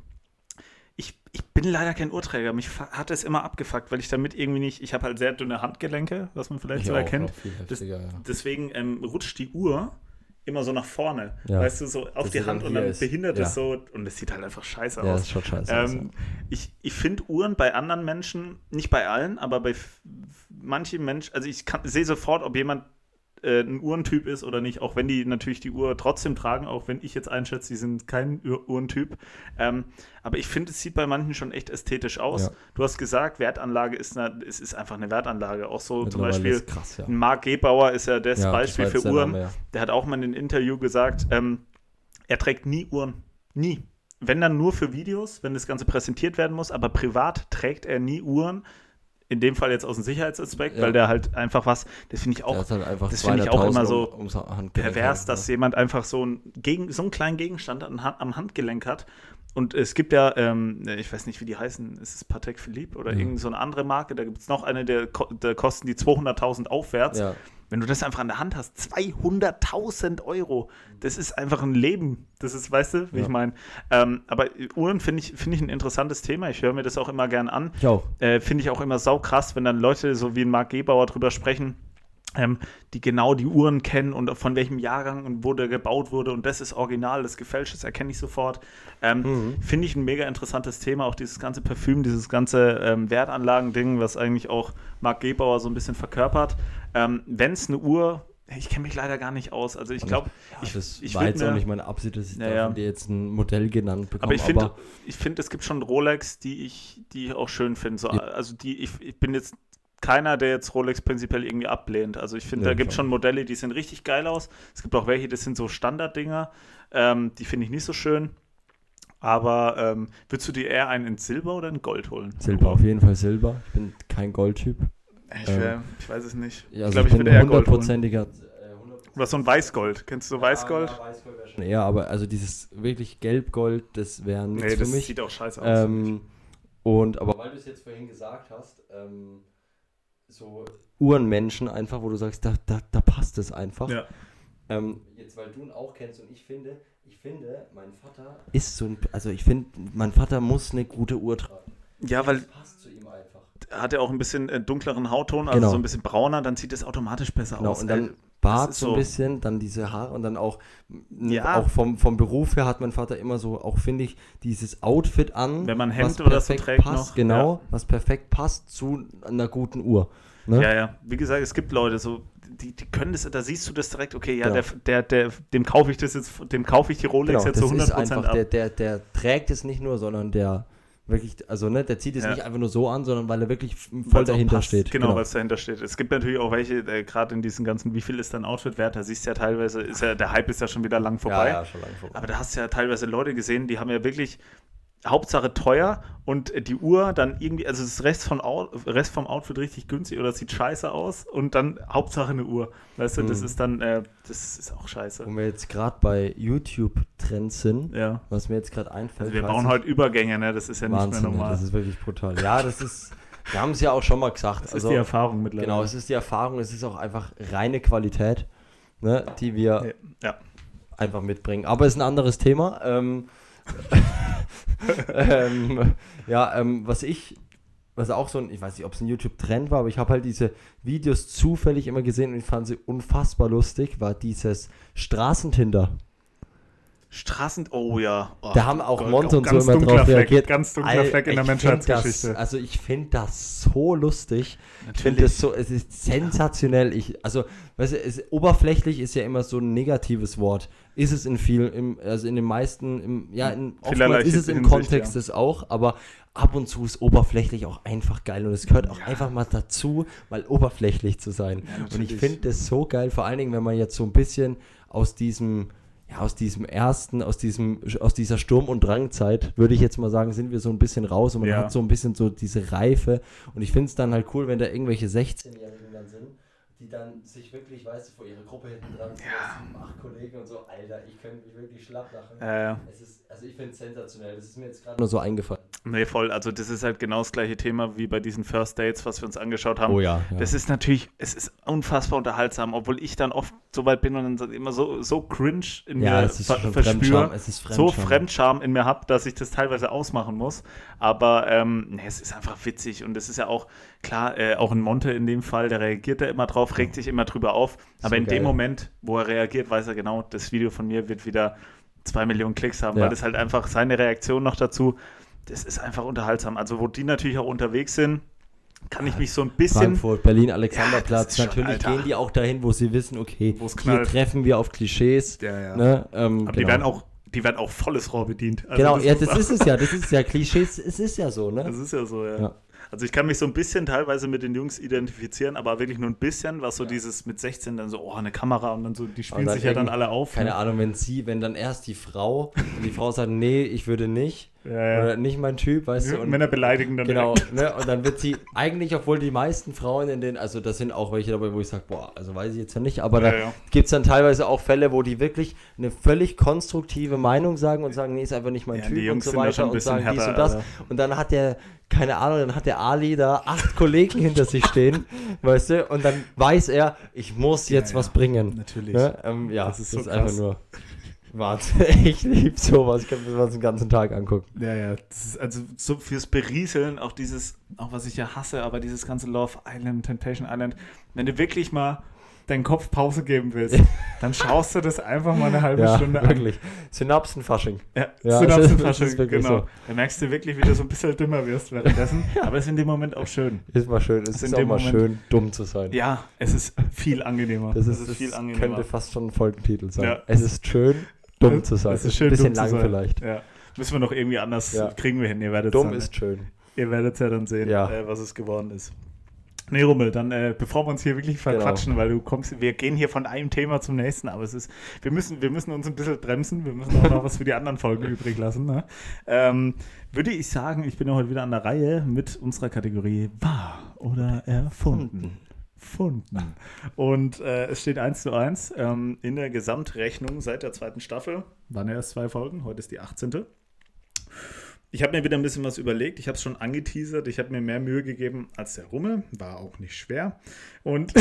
ich, ich bin leider kein Uhrträger. Mich hat es immer abgefuckt, weil ich damit irgendwie nicht. Ich habe halt sehr dünne Handgelenke, was man vielleicht ich so auch, erkennt. Auch das, ja. Deswegen ähm, rutscht die Uhr immer so nach vorne. Ja. Weißt du, so auf das die Hand und dann ist. behindert ja. es so. Und es sieht halt einfach scheiße aus. Ja, das ist schon scheiße ähm, aus, Ich, ich finde Uhren bei anderen Menschen, nicht bei allen, aber bei manchen Menschen, also ich sehe sofort, ob jemand äh, ein Uhrentyp ist oder nicht, auch wenn die natürlich die Uhr trotzdem tragen, auch wenn ich jetzt einschätze, die sind kein Uhrentyp. Ähm, aber ich finde, es sieht bei manchen schon echt ästhetisch aus. Ja. Du hast gesagt, Wertanlage ist, eine, es ist einfach eine Wertanlage. Auch so zum Beispiel, krass, ja. Marc Gebauer ist ja das ja, Beispiel für Uhren. Name, der hat auch mal in einem Interview gesagt, ähm, er trägt nie Uhren. Nie. Wenn dann nur für Videos, wenn das Ganze präsentiert werden muss, aber privat trägt er nie Uhren in dem Fall jetzt aus dem Sicherheitsaspekt, ja. weil der halt einfach was, das finde ich auch, halt das finde ich auch immer so um, pervers, hat, dass jemand einfach so, ein, gegen, so einen kleinen Gegenstand am, am Handgelenk hat. Und es gibt ja, ähm, ich weiß nicht, wie die heißen, ist es Patek Philippe oder mhm. irgendeine so eine andere Marke, da gibt es noch eine, der, der kosten die 200.000 aufwärts. Ja. Wenn du das einfach an der Hand hast, 200.000 Euro, das ist einfach ein Leben. Das ist, weißt du, wie ja. ich meine. Ähm, aber Uhren finde ich, find ich ein interessantes Thema. Ich höre mir das auch immer gern an. Ich auch. Äh, finde ich auch immer saukrass, wenn dann Leute so wie ein Marc Gebauer drüber sprechen ähm, die genau die Uhren kennen und von welchem Jahrgang und wo der gebaut wurde und das ist original, das gefälscht, das erkenne ich sofort. Ähm, mhm. Finde ich ein mega interessantes Thema, auch dieses ganze Parfüm, dieses ganze ähm, Wertanlagen-Ding, was eigentlich auch Marc Gebauer so ein bisschen verkörpert. Ähm, Wenn es eine Uhr ich kenne mich leider gar nicht aus. Also ich glaube, ja, ich, das ich war jetzt auch nicht meine Absicht, dass ich ja. dir jetzt ein Modell genannt bekomme. Aber ich finde, ich finde, es gibt schon Rolex, die ich, die ich auch schön finde. So, ja. Also die, ich, ich bin jetzt keiner, der jetzt Rolex prinzipiell irgendwie ablehnt. Also ich finde, ja, da gibt es schon Modelle, die sehen richtig geil aus. Es gibt auch welche, das sind so Standarddinger. Ähm, die finde ich nicht so schön. Aber ähm, würdest du dir eher einen in Silber oder in Gold holen? Silber, auf jeden Fall Silber. Ich bin kein Goldtyp. Ich, ähm, ich weiß es nicht. Ja, also ich glaube, ich, ich würde eher Gold holen. Oder so ein Weißgold. Kennst du so Weißgold? Ja, Weißgold wäre schon eher, aber also dieses wirklich Gelbgold, das wäre nichts nee, das für mich. sieht auch scheiße aus. Ähm, und, aber weil du es jetzt vorhin gesagt hast, ähm, so Uhrenmenschen einfach, wo du sagst, da, da, da passt es einfach. Ja. Ähm, jetzt, weil du ihn auch kennst und ich finde, ich finde, mein Vater ist so ein, also ich finde, mein Vater muss eine gute Uhr tragen. Ja, weil. Das passt zu ihm einfach. Hat er auch ein bisschen äh, dunkleren Hautton, also genau. so ein bisschen brauner, dann sieht es automatisch besser genau, aus. Und dann Bart so ein bisschen, dann diese Haare und dann auch, ja. auch vom, vom Beruf her hat mein Vater immer so, auch finde ich, dieses Outfit an. Wenn man Hemd oder so trägt passt, noch. Genau, ja. was perfekt passt zu einer guten Uhr. Ne? Ja, ja. Wie gesagt, es gibt Leute, so, die, die können das, da siehst du das direkt, okay, ja, ja. Der, der, der, dem kaufe ich das jetzt, dem kaufe ich die Rolex genau, jetzt zu 100% ist einfach, ab. Der, der, der trägt es nicht nur, sondern der wirklich, also ne, der zieht es ja. nicht einfach nur so an, sondern weil er wirklich voll Weil's dahinter steht. Genau, genau. weil es dahinter steht. Es gibt natürlich auch welche, äh, gerade in diesen ganzen, wie viel ist dein Outfit wert? Da siehst du ja teilweise, ist ja, der Hype ist ja schon wieder lang vorbei. Ja, ja, schon lang vorbei. Aber da hast du ja teilweise Leute gesehen, die haben ja wirklich Hauptsache teuer und die Uhr dann irgendwie, also das Rest, von, Rest vom Outfit richtig günstig oder sieht scheiße aus und dann Hauptsache eine Uhr. Weißt du, mhm. das ist dann, äh, das ist auch scheiße. Wo wir jetzt gerade bei YouTube-Trends sind, ja. was mir jetzt gerade einfällt. Also wir bauen heute Übergänge, ne? Das ist ja Wahnsinn, nicht mehr normal. Das ist wirklich brutal. Ja, das ist. Wir haben es ja auch schon mal gesagt. Das also, ist die Erfahrung mittlerweile. Genau, es ist die Erfahrung, es ist auch einfach reine Qualität, ne, die wir ja. einfach mitbringen. Aber es ist ein anderes Thema. Ähm, ähm, ja, ähm, was ich, was auch so ein, ich weiß nicht, ob es ein YouTube-Trend war, aber ich habe halt diese Videos zufällig immer gesehen und ich fand sie unfassbar lustig, war dieses Straßentinder. Straßen, oh ja. Oh, da haben auch Monte und so immer drauf Fleck, reagiert. Ganz dunkler Fleck in der Menschheitsgeschichte. Das, also ich finde das so lustig. Natürlich. Ich finde das so, es ist sensationell. Ich, also, weißt du, es, oberflächlich ist ja immer so ein negatives Wort. Ist es in vielen, also in den meisten, im, ja, in, oftmals ist es im Hinsicht, Kontext ja. das auch, aber ab und zu ist oberflächlich auch einfach geil und es gehört auch ja. einfach mal dazu, mal oberflächlich zu sein. Ja, und ich finde das so geil, vor allen Dingen, wenn man jetzt so ein bisschen aus diesem ja, aus diesem ersten, aus diesem, aus dieser Sturm- und Drangzeit, würde ich jetzt mal sagen, sind wir so ein bisschen raus und man ja. hat so ein bisschen so diese Reife. Und ich finde es dann halt cool, wenn da irgendwelche 16-Jährigen dann sind, die dann sich wirklich, weißt du, vor ihrer Gruppe hinten dran ja. sieben, acht Kollegen und so, Alter, ich könnte mich wirklich schlapp lachen. Äh, es ist, also ich finde es sensationell, das ist mir jetzt gerade nur so eingefallen. Nee, voll, also das ist halt genau das gleiche Thema wie bei diesen First Dates, was wir uns angeschaut haben. Oh ja. ja. Das ist natürlich, es ist unfassbar unterhaltsam, obwohl ich dann oft so weit bin und dann immer so, so cringe in ja, mir ver verspüre, so Fremdscham in mir habe, dass ich das teilweise ausmachen muss. Aber ähm, nee, es ist einfach witzig und es ist ja auch, klar, äh, auch ein Monte in dem Fall, der reagiert da immer drauf, regt sich immer drüber auf. Aber so in geil. dem Moment, wo er reagiert, weiß er genau, das Video von mir wird wieder zwei Millionen Klicks haben, ja. weil das halt einfach seine Reaktion noch dazu, das ist einfach unterhaltsam. Also wo die natürlich auch unterwegs sind, kann ich mich so ein bisschen. Frankfurt, Berlin, Alexanderplatz. Ja, Natürlich schon, gehen die auch dahin, wo sie wissen, okay, hier treffen wir auf Klischees. Ja, ja. Ne? Ähm, Aber genau. die werden auch die werden auch volles Rohr bedient. Also genau, das ja, das ist es ja, das ist ja Klischees, es ist ja so, ne? Das ist ja so, ja. Also ich kann mich so ein bisschen teilweise mit den Jungs identifizieren, aber wirklich nur ein bisschen, was so ja. dieses mit 16 dann so, oh, eine Kamera und dann so, die spielen sich ja dann alle auf. Keine ne? Ahnung, wenn sie, wenn dann erst die Frau und die Frau sagt, nee, ich würde nicht, ja, ja. Oder nicht mein Typ, weißt du. Und Männer beleidigen dann. Genau, ne? Und dann wird sie, eigentlich, obwohl die meisten Frauen in den, also das sind auch welche dabei, wo ich sage, boah, also weiß ich jetzt ja nicht, aber ja, da ja. gibt es dann teilweise auch Fälle, wo die wirklich eine völlig konstruktive Meinung sagen und sagen, nee, ist einfach nicht mein Typ und so weiter und sagen härter, dies und das. Alter. Und dann hat der, keine Ahnung, dann hat der Ali da acht Kollegen hinter sich stehen, weißt du, und dann weiß er, ich muss jetzt was bringen. Natürlich. Ne? Ähm, ja, das ist, so das ist einfach nur. Wahnsinn, ich liebe sowas. Ich kann mir das den ganzen Tag angucken. Ja, ja. Also so fürs Berieseln, auch dieses, auch was ich ja hasse, aber dieses ganze Love Island, Temptation Island, wenn du wirklich mal deinen Kopf Pause geben willst, dann schaust du das einfach mal eine halbe ja, Stunde an. wirklich. Synapsenfasching. Ja, ja Synapsenfasching, genau. So. Da merkst du wirklich, wie du so ein bisschen dümmer wirst währenddessen, aber es ist in dem Moment auch schön. Ist mal schön, es, es ist, ist auch mal schön, dumm zu sein. Ja, es ist viel angenehmer. Das ist, es ist viel angenehmer. könnte fast schon ein Folgentitel sein. Ja. Es ist schön, dumm zu sein. Es ist schön, ein bisschen lang vielleicht. Ja. Müssen wir noch irgendwie anders, ja. kriegen wir hin. Ihr werdet dumm dann, ist schön. Ihr werdet ja dann sehen, ja. Äh, was es geworden ist. Nee, Rummel, dann äh, bevor wir uns hier wirklich verquatschen, genau. weil du kommst, wir gehen hier von einem Thema zum nächsten, aber es ist, wir müssen, wir müssen uns ein bisschen bremsen, wir müssen auch noch was für die anderen Folgen übrig lassen. Ne? Ähm, würde ich sagen, ich bin ja heute wieder an der Reihe mit unserer Kategorie wahr oder erfunden gefunden. Und äh, es steht 1 zu 1 ähm, in der Gesamtrechnung seit der zweiten Staffel. Waren erst zwei Folgen, heute ist die 18. Ich habe mir wieder ein bisschen was überlegt. Ich habe es schon angeteasert. Ich habe mir mehr Mühe gegeben als der Rummel. War auch nicht schwer. Und.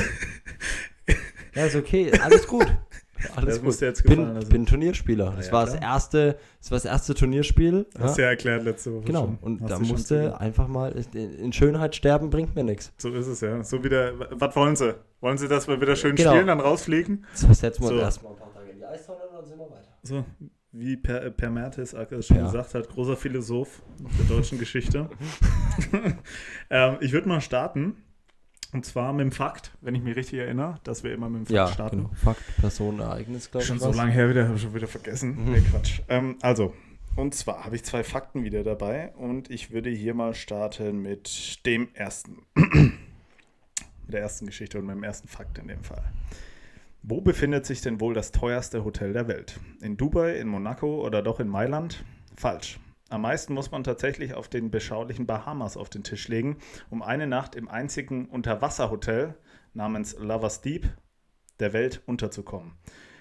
ja, ist okay. Alles gut. Alles das gut. Jetzt bin, also. bin Turnierspieler. Das, ja, war das, erste, das war das erste Turnierspiel. Hast du ja erklärt letzte Woche. Genau. Schon. Und Hast da musste einfach mal in Schönheit sterben, bringt mir nichts. So ist es ja. So wieder, was wollen sie? Wollen sie, dass wir wieder schön genau. spielen, dann rausfliegen? Das setzen wir so. erstmal ein paar Tage in die Eistonne und dann sind wir weiter. So, wie per, per Mertesacker es schon ja. gesagt hat, großer Philosoph der deutschen Geschichte. ähm, ich würde mal starten. Und zwar mit dem Fakt, wenn ich mich richtig erinnere, dass wir immer mit dem Fakt ja, starten. Genau. Fakt, Person, Ereignis, glaube ich. Schon so lange her wieder, habe ich schon wieder vergessen. Mhm. Nee, Quatsch. Ähm, also, und zwar habe ich zwei Fakten wieder dabei und ich würde hier mal starten mit dem ersten. mit der ersten Geschichte und mit dem ersten Fakt in dem Fall. Wo befindet sich denn wohl das teuerste Hotel der Welt? In Dubai, in Monaco oder doch in Mailand? Falsch. Am meisten muss man tatsächlich auf den beschaulichen Bahamas auf den Tisch legen, um eine Nacht im einzigen Unterwasserhotel namens Lovers Deep der Welt unterzukommen.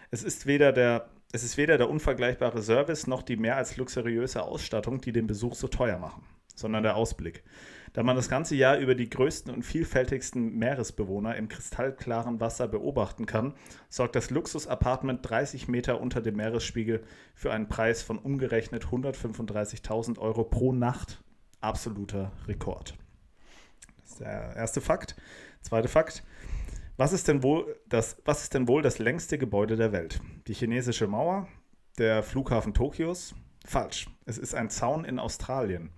Es ist weder der es ist weder der unvergleichbare Service noch die mehr als luxuriöse Ausstattung, die den Besuch so teuer machen, sondern der Ausblick. Da man das ganze Jahr über die größten und vielfältigsten Meeresbewohner im kristallklaren Wasser beobachten kann, sorgt das Luxus-Apartment 30 Meter unter dem Meeresspiegel für einen Preis von umgerechnet 135.000 Euro pro Nacht. Absoluter Rekord. Das ist der erste Fakt. Zweiter Fakt. Was ist, denn wohl das, was ist denn wohl das längste Gebäude der Welt? Die chinesische Mauer? Der Flughafen Tokios? Falsch. Es ist ein Zaun in Australien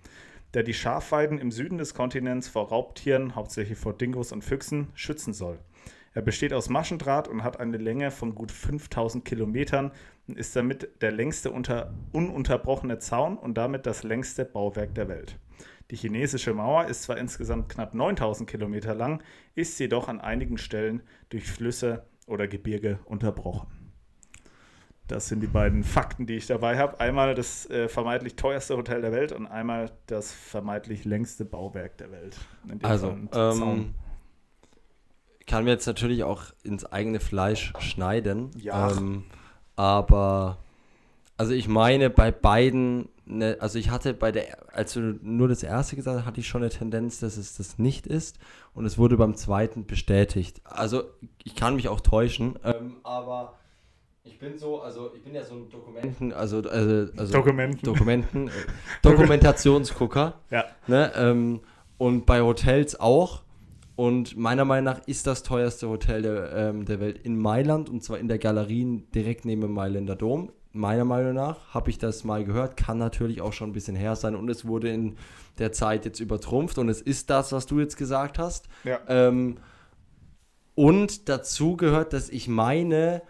der die Schafweiden im Süden des Kontinents vor Raubtieren, hauptsächlich vor Dingos und Füchsen, schützen soll. Er besteht aus Maschendraht und hat eine Länge von gut 5000 Kilometern und ist damit der längste unter, ununterbrochene Zaun und damit das längste Bauwerk der Welt. Die chinesische Mauer ist zwar insgesamt knapp 9000 Kilometer lang, ist jedoch an einigen Stellen durch Flüsse oder Gebirge unterbrochen. Das sind die beiden Fakten, die ich dabei habe. Einmal das äh, vermeintlich teuerste Hotel der Welt und einmal das vermeintlich längste Bauwerk der Welt. Also, ähm, kann mir jetzt natürlich auch ins eigene Fleisch schneiden. Ja. Ähm, aber, also ich meine, bei beiden, ne, also ich hatte bei der, als du nur das erste gesagt hast, hatte ich schon eine Tendenz, dass es das nicht ist. Und es wurde beim zweiten bestätigt. Also, ich kann mich auch täuschen, ähm, aber ich bin so, also ich bin ja so ein Dokumenten, also, also, also Dokumenten, Dokumenten äh, Dokumentationsgucker. ja. Ne, ähm, und bei Hotels auch. Und meiner Meinung nach ist das teuerste Hotel der, ähm, der Welt in Mailand und zwar in der Galerie direkt neben dem Mailänder Dom. Meiner Meinung nach habe ich das mal gehört, kann natürlich auch schon ein bisschen her sein und es wurde in der Zeit jetzt übertrumpft und es ist das, was du jetzt gesagt hast. Ja. Ähm, und dazu gehört, dass ich meine,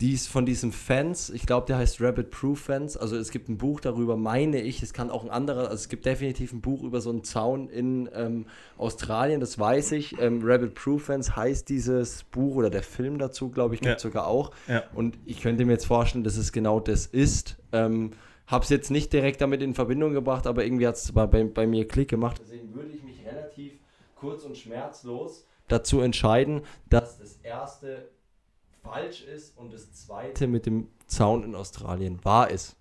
dies von diesem Fans, ich glaube, der heißt Rabbit Proof Fans, also es gibt ein Buch darüber, meine ich, es kann auch ein anderer, also es gibt definitiv ein Buch über so einen Zaun in ähm, Australien, das weiß ich. Ähm, Rabbit Proof Fans heißt dieses Buch oder der Film dazu, glaube ich, gibt ja. sogar auch. Ja. Und ich könnte mir jetzt vorstellen, dass es genau das ist. Ähm, habe es jetzt nicht direkt damit in Verbindung gebracht, aber irgendwie hat es bei, bei mir Klick gemacht. Deswegen würde ich mich relativ kurz und schmerzlos dazu entscheiden, dass das erste falsch ist und das zweite mit dem Zaun in Australien wahr ist.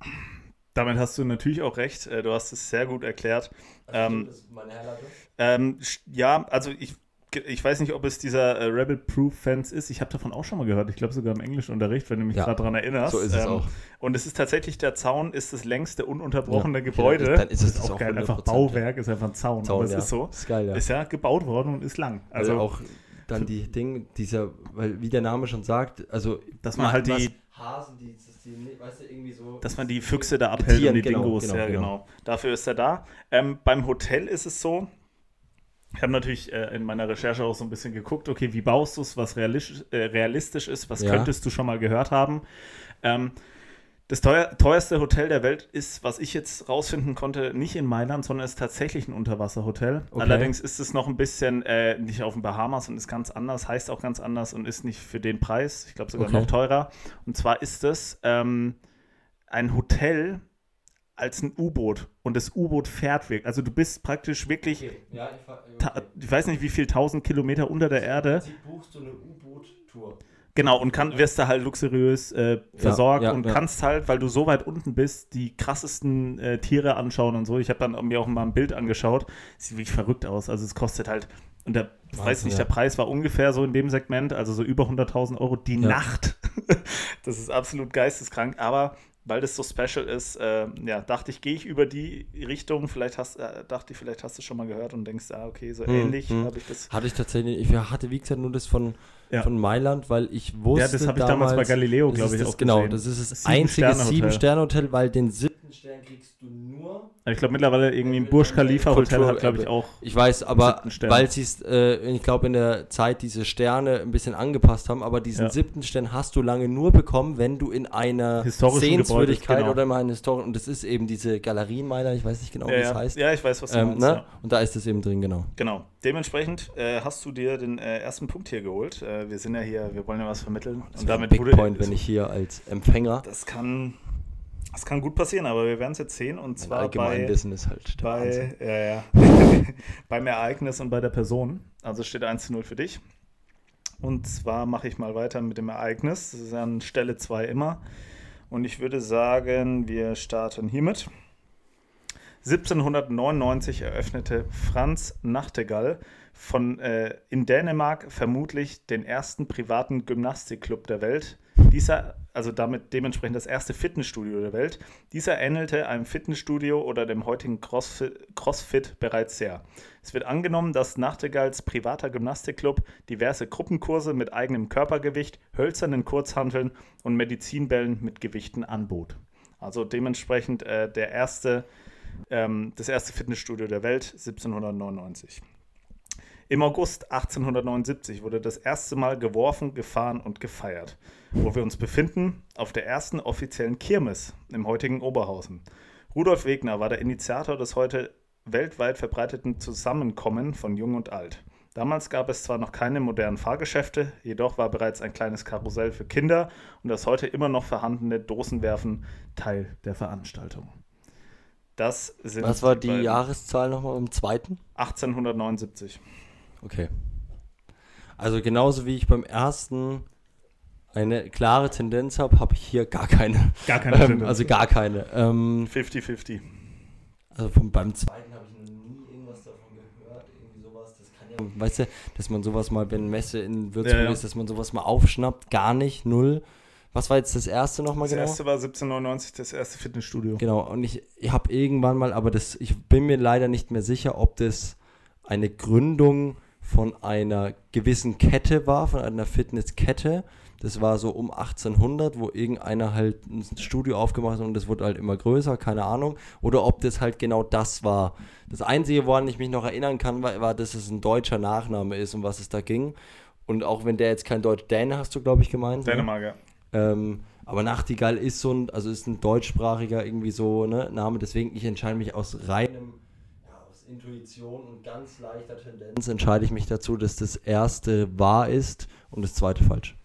Damit hast du natürlich auch recht. Äh, du hast es sehr gut erklärt. Also ähm, das ist meine Herleitung? Ähm, ja, also ich, ich weiß nicht, ob es dieser äh, Rebel Proof Fans ist. Ich habe davon auch schon mal gehört. Ich glaube sogar im Englischunterricht, wenn du mich ja. gerade daran erinnerst. So ist es ähm, auch. Und es ist tatsächlich, der Zaun ist das längste ununterbrochene ja, Gebäude. Dann ist es das auch geil. Einfach Bauwerk ist einfach ein Zaun. Zaun aber es ja. ist so. Ist geil, ja. Ist ja gebaut worden und ist lang. Also, also auch dann die Dinge, dieser, weil wie der Name schon sagt, also dass man halt die Hasen, die, die, weißt du, irgendwie so. Dass man die Füchse da abhält Tieren, und die genau, Dingos, genau, ja genau. genau. Dafür ist er da. Ähm, beim Hotel ist es so, ich habe natürlich äh, in meiner Recherche auch so ein bisschen geguckt, okay, wie baust du es, was realistisch, äh, realistisch ist, was Ja. könntest du schon mal gehört haben. Ähm, das teuer, teuerste Hotel der Welt ist, was ich jetzt rausfinden konnte, nicht in Mailand, sondern ist tatsächlich ein Unterwasserhotel. Okay. Allerdings ist es noch ein bisschen äh, nicht auf den Bahamas und ist ganz anders, heißt auch ganz anders und ist nicht für den Preis, ich glaube sogar Okay. noch teurer. Und zwar ist es ähm, ein Hotel als ein U-Boot und das U-Boot fährt wirklich. Also du bist praktisch wirklich, Ja, ich, fahr- okay. ich weiß nicht wie viel tausend Kilometer unter der Erde. Sie buchst du eine U-Boot-Tour. Genau, und kann, wirst da halt luxuriös äh, versorgt ja, und ja. kannst halt, weil du so weit unten bist, die krassesten äh, Tiere anschauen und so. Ich habe dann mir auch mal ein Bild angeschaut. Sieht wirklich verrückt aus. Also es kostet halt, und der, ich weiß Wahnsinn, nicht, ja. der Preis war ungefähr so in dem Segment, also so über 100.000 Euro die Ja. Nacht. das ist absolut geisteskrank, aber weil das so special ist, äh, ja, dachte ich, gehe ich über die Richtung. Vielleicht hast, äh, dachte ich, vielleicht hast du schon mal gehört und denkst, ah, okay, so Hm, ähnlich hm. habe ich das. Hatte ich tatsächlich, ich hatte wie gesagt nur das von, Ja. von Mailand, weil ich wusste. Ja, das habe ich damals bei Galileo, glaube ist ich, das, auch Genau, gesehen. das ist das Sieben einzige Sterne Hotel. Sieben-Sterne-Hotel, weil den siebten Stern kriegst du nur. Ich glaube mittlerweile irgendwie ein Burj Khalifa Hotel hat, glaube ich, auch. Ich weiß, aber weil sie es, äh, ich glaube, in der Zeit diese Sterne ein bisschen angepasst haben, aber diesen Ja. siebten Stern hast du lange nur bekommen, wenn du in einer Historischen Sehenswürdigkeit genau. oder in einer Historie, und das ist eben diese Galerie in Mailand, ich weiß nicht genau, wie Ja, es ja. heißt. ja, ich weiß, was du Ähm, meinst. ne? Ja. Und da ist es eben drin, genau. Genau. Dementsprechend äh, hast du dir den äh, ersten Punkt hier geholt. Äh, wir sind ja hier, wir wollen ja was vermitteln. Das Und damit Big wurde, Point, wenn ich hier als Empfänger Das kann, das kann gut passieren, aber wir werden es jetzt sehen. Und zwar bei, ist halt bei, ja, ja. beim Ereignis und bei der Person. Also steht 1 zu 0 für dich. Und zwar mache ich mal weiter mit dem Ereignis. Das ist an Stelle 2 immer. Und ich würde sagen, wir starten hiermit. 1799 eröffnete Franz Nachtigall von, äh, in Dänemark vermutlich den ersten privaten Gymnastikclub der Welt. Dieser, also damit dementsprechend das erste Fitnessstudio der Welt. Dieser ähnelte einem Fitnessstudio oder dem heutigen Crossfit, Crossfit bereits sehr. Es wird angenommen, dass Nachtigalls privater Gymnastikclub diverse Gruppenkurse mit eigenem Körpergewicht, hölzernen Kurzhanteln und Medizinbällen mit Gewichten anbot. Also dementsprechend äh, der erste, ähm, das erste Fitnessstudio der Welt 1799. Im August 1879 wurde das erste Mal geworfen, gefahren und gefeiert. Wo wir uns befinden, auf der ersten offiziellen Kirmes im heutigen Oberhausen. Rudolf Wegner war der Initiator des heute weltweit verbreiteten Zusammenkommen von Jung und Alt. Damals gab es zwar noch keine modernen Fahrgeschäfte, jedoch war bereits ein kleines Karussell für Kinder und das heute immer noch vorhandene Dosenwerfen Teil der Veranstaltung. Das sind Was war die, die Jahreszahl nochmal im zweiten? 1879. Okay. Also genauso wie ich beim ersten eine klare Tendenz habe, habe ich hier gar keine. Gar keine ähm, Tendenz. Also gar keine. 50-50. Ähm, also vom, beim zweiten habe ich nie irgendwas davon gehört. Irgendwie sowas. Das kann ja, weißt du, dass man sowas mal, wenn Messe in Würzburg ja, ja. ist, dass man sowas mal aufschnappt. Gar nicht, null. Was war jetzt das erste nochmal genau? Das erste war 1799, das erste Fitnessstudio. Genau, und ich, ich habe irgendwann mal, aber das, ich bin mir leider nicht mehr sicher, ob das eine Gründung von einer gewissen Kette war, von einer Fitnesskette. Das war so um 1800, wo irgendeiner halt ein Studio aufgemacht hat und das wurde halt immer größer, keine Ahnung. Oder ob das halt genau das war. Das Einzige, woran ich mich noch erinnern kann, war, war dass es ein deutscher Nachname ist, um was es da ging. Und auch wenn der jetzt kein Deutsch, Däne hast du, glaube ich, gemeint. Ne? Dänemark, ne? ja. Ähm, aber Nachtigall ist so ein, also ist ein deutschsprachiger irgendwie so ne, Name, deswegen ich entscheide mich aus reinem, Intuition und ganz leichter Tendenz entscheide ich mich dazu, dass das erste wahr ist und das zweite falsch.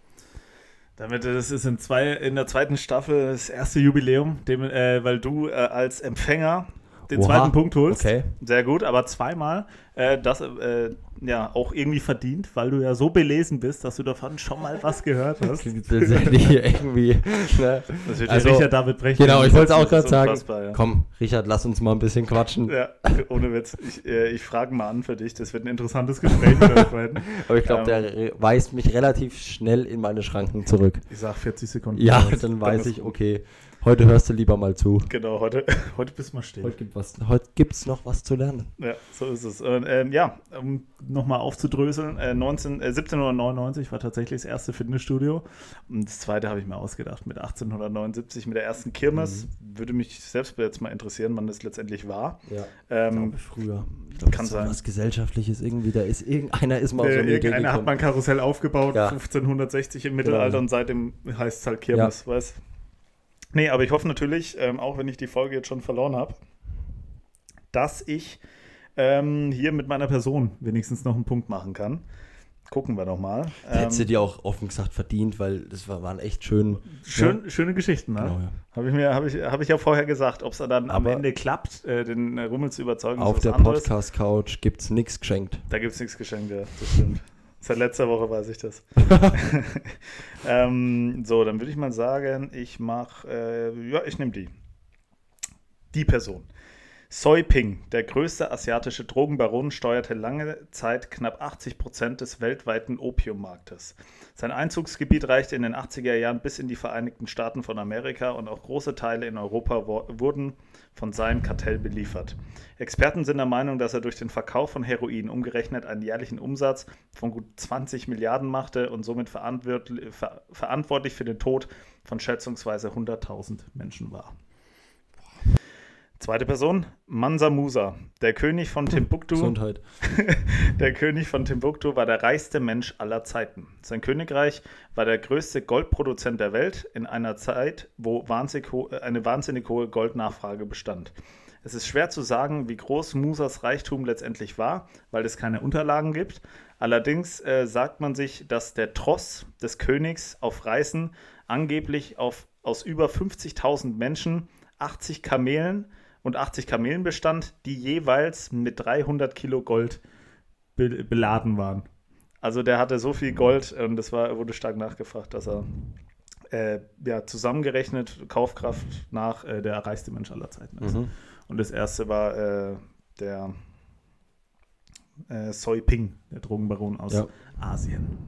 Damit das ist in, zwei, in der zweiten Staffel das erste Jubiläum, dem, äh, weil du äh, als Empfänger den Oha, zweiten Punkt holst. Okay. Sehr gut, aber zweimal. Äh, das äh, ja auch irgendwie verdient, weil du ja so belesen bist, dass du davon schon mal was gehört hast. irgendwie. Ne? Das wird also, Richard David brechen. Genau, ich wollte es auch gerade sagen. Ja. Komm, Richard, lass uns mal ein bisschen quatschen. Ja, ohne Witz. Ich, äh, ich frage mal an für dich. Das wird ein interessantes Gespräch mit euch beiden. Aber ich glaube, ähm, der weist mich relativ schnell in meine Schranken zurück. Ich sag 40 Sekunden. Ja, dann weiß ich, okay. Heute hörst du lieber mal zu. Genau, heute, heute bist du mal still. Heute gibt es heute noch was zu lernen. Ja, so ist es. Und, ähm, ja, um nochmal aufzudröseln, äh, 19, äh, 1799 war tatsächlich das erste Fitnessstudio. Und das zweite habe ich mir ausgedacht mit 1879, mit der ersten Kirmes. Mhm. Würde mich selbst jetzt mal interessieren, wann das letztendlich war. Ja, ähm, ich früher. Ich glaub, kann sein. Was Gesellschaftliches irgendwie, da ist irgendeiner ist mal äh, so eine Irgendeiner hat mal ein Karussell aufgebaut, ja. 1560 im Mittelalter genau. und seitdem heißt es halt Kirmes, ja. weißt Nee, aber ich hoffe natürlich, ähm, auch wenn ich die Folge jetzt schon verloren habe, dass ich ähm, hier mit meiner Person wenigstens noch einen Punkt machen kann. Gucken wir doch mal. Ähm, Hättest du dir auch offen gesagt verdient, weil das war, waren echt schön. schön ja? Schöne Geschichten, ne? Genau, ja. Habe ich, mir, hab ich, hab ich ja vorher gesagt, ob es dann Aber am Ende klappt, äh, den Rummel zu überzeugen. Auf der Podcast-Couch gibt es nichts geschenkt. Da gibt es nichts geschenkt, ja, das stimmt. Seit letzter Woche weiß ich das. ähm, so, dann würde ich mal sagen, ich mache, äh, ja, ich nehme die. Die Person. Soi Ping, der größte asiatische Drogenbaron, steuerte lange Zeit knapp 80 Prozent des weltweiten Opiummarktes. Sein Einzugsgebiet reichte in den 80er Jahren bis in die Vereinigten Staaten von Amerika und auch große Teile in Europa wurden von seinem Kartell beliefert. Experten sind der Meinung, dass er durch den Verkauf von Heroin umgerechnet einen jährlichen Umsatz von gut 20 Milliarden machte und somit verantwortlich für den Tod von schätzungsweise 100.000 Menschen war. Zweite Person, Mansa Musa, der König von Timbuktu. Gesundheit. der König von Timbuktu war der reichste Mensch aller Zeiten. Sein Königreich war der größte Goldproduzent der Welt in einer Zeit, wo wahnsinnig eine wahnsinnig hohe Goldnachfrage bestand. Es ist schwer zu sagen, wie groß Musas Reichtum letztendlich war, weil es keine Unterlagen gibt. Allerdings äh, sagt man sich, dass der Tross des Königs auf Reisen angeblich auf, aus über 50.000 Menschen, 80 Kamelen, und 80 Kamelen bestand, die jeweils mit 300 Kilo Gold be beladen waren. Also der hatte so viel Gold und das war, wurde stark nachgefragt, dass er äh, ja, zusammengerechnet, Kaufkraft nach äh, der reichste Mensch aller Zeiten ist. Mhm. Und das erste war äh, der äh, Soi Ping, der Drogenbaron aus ja. Asien.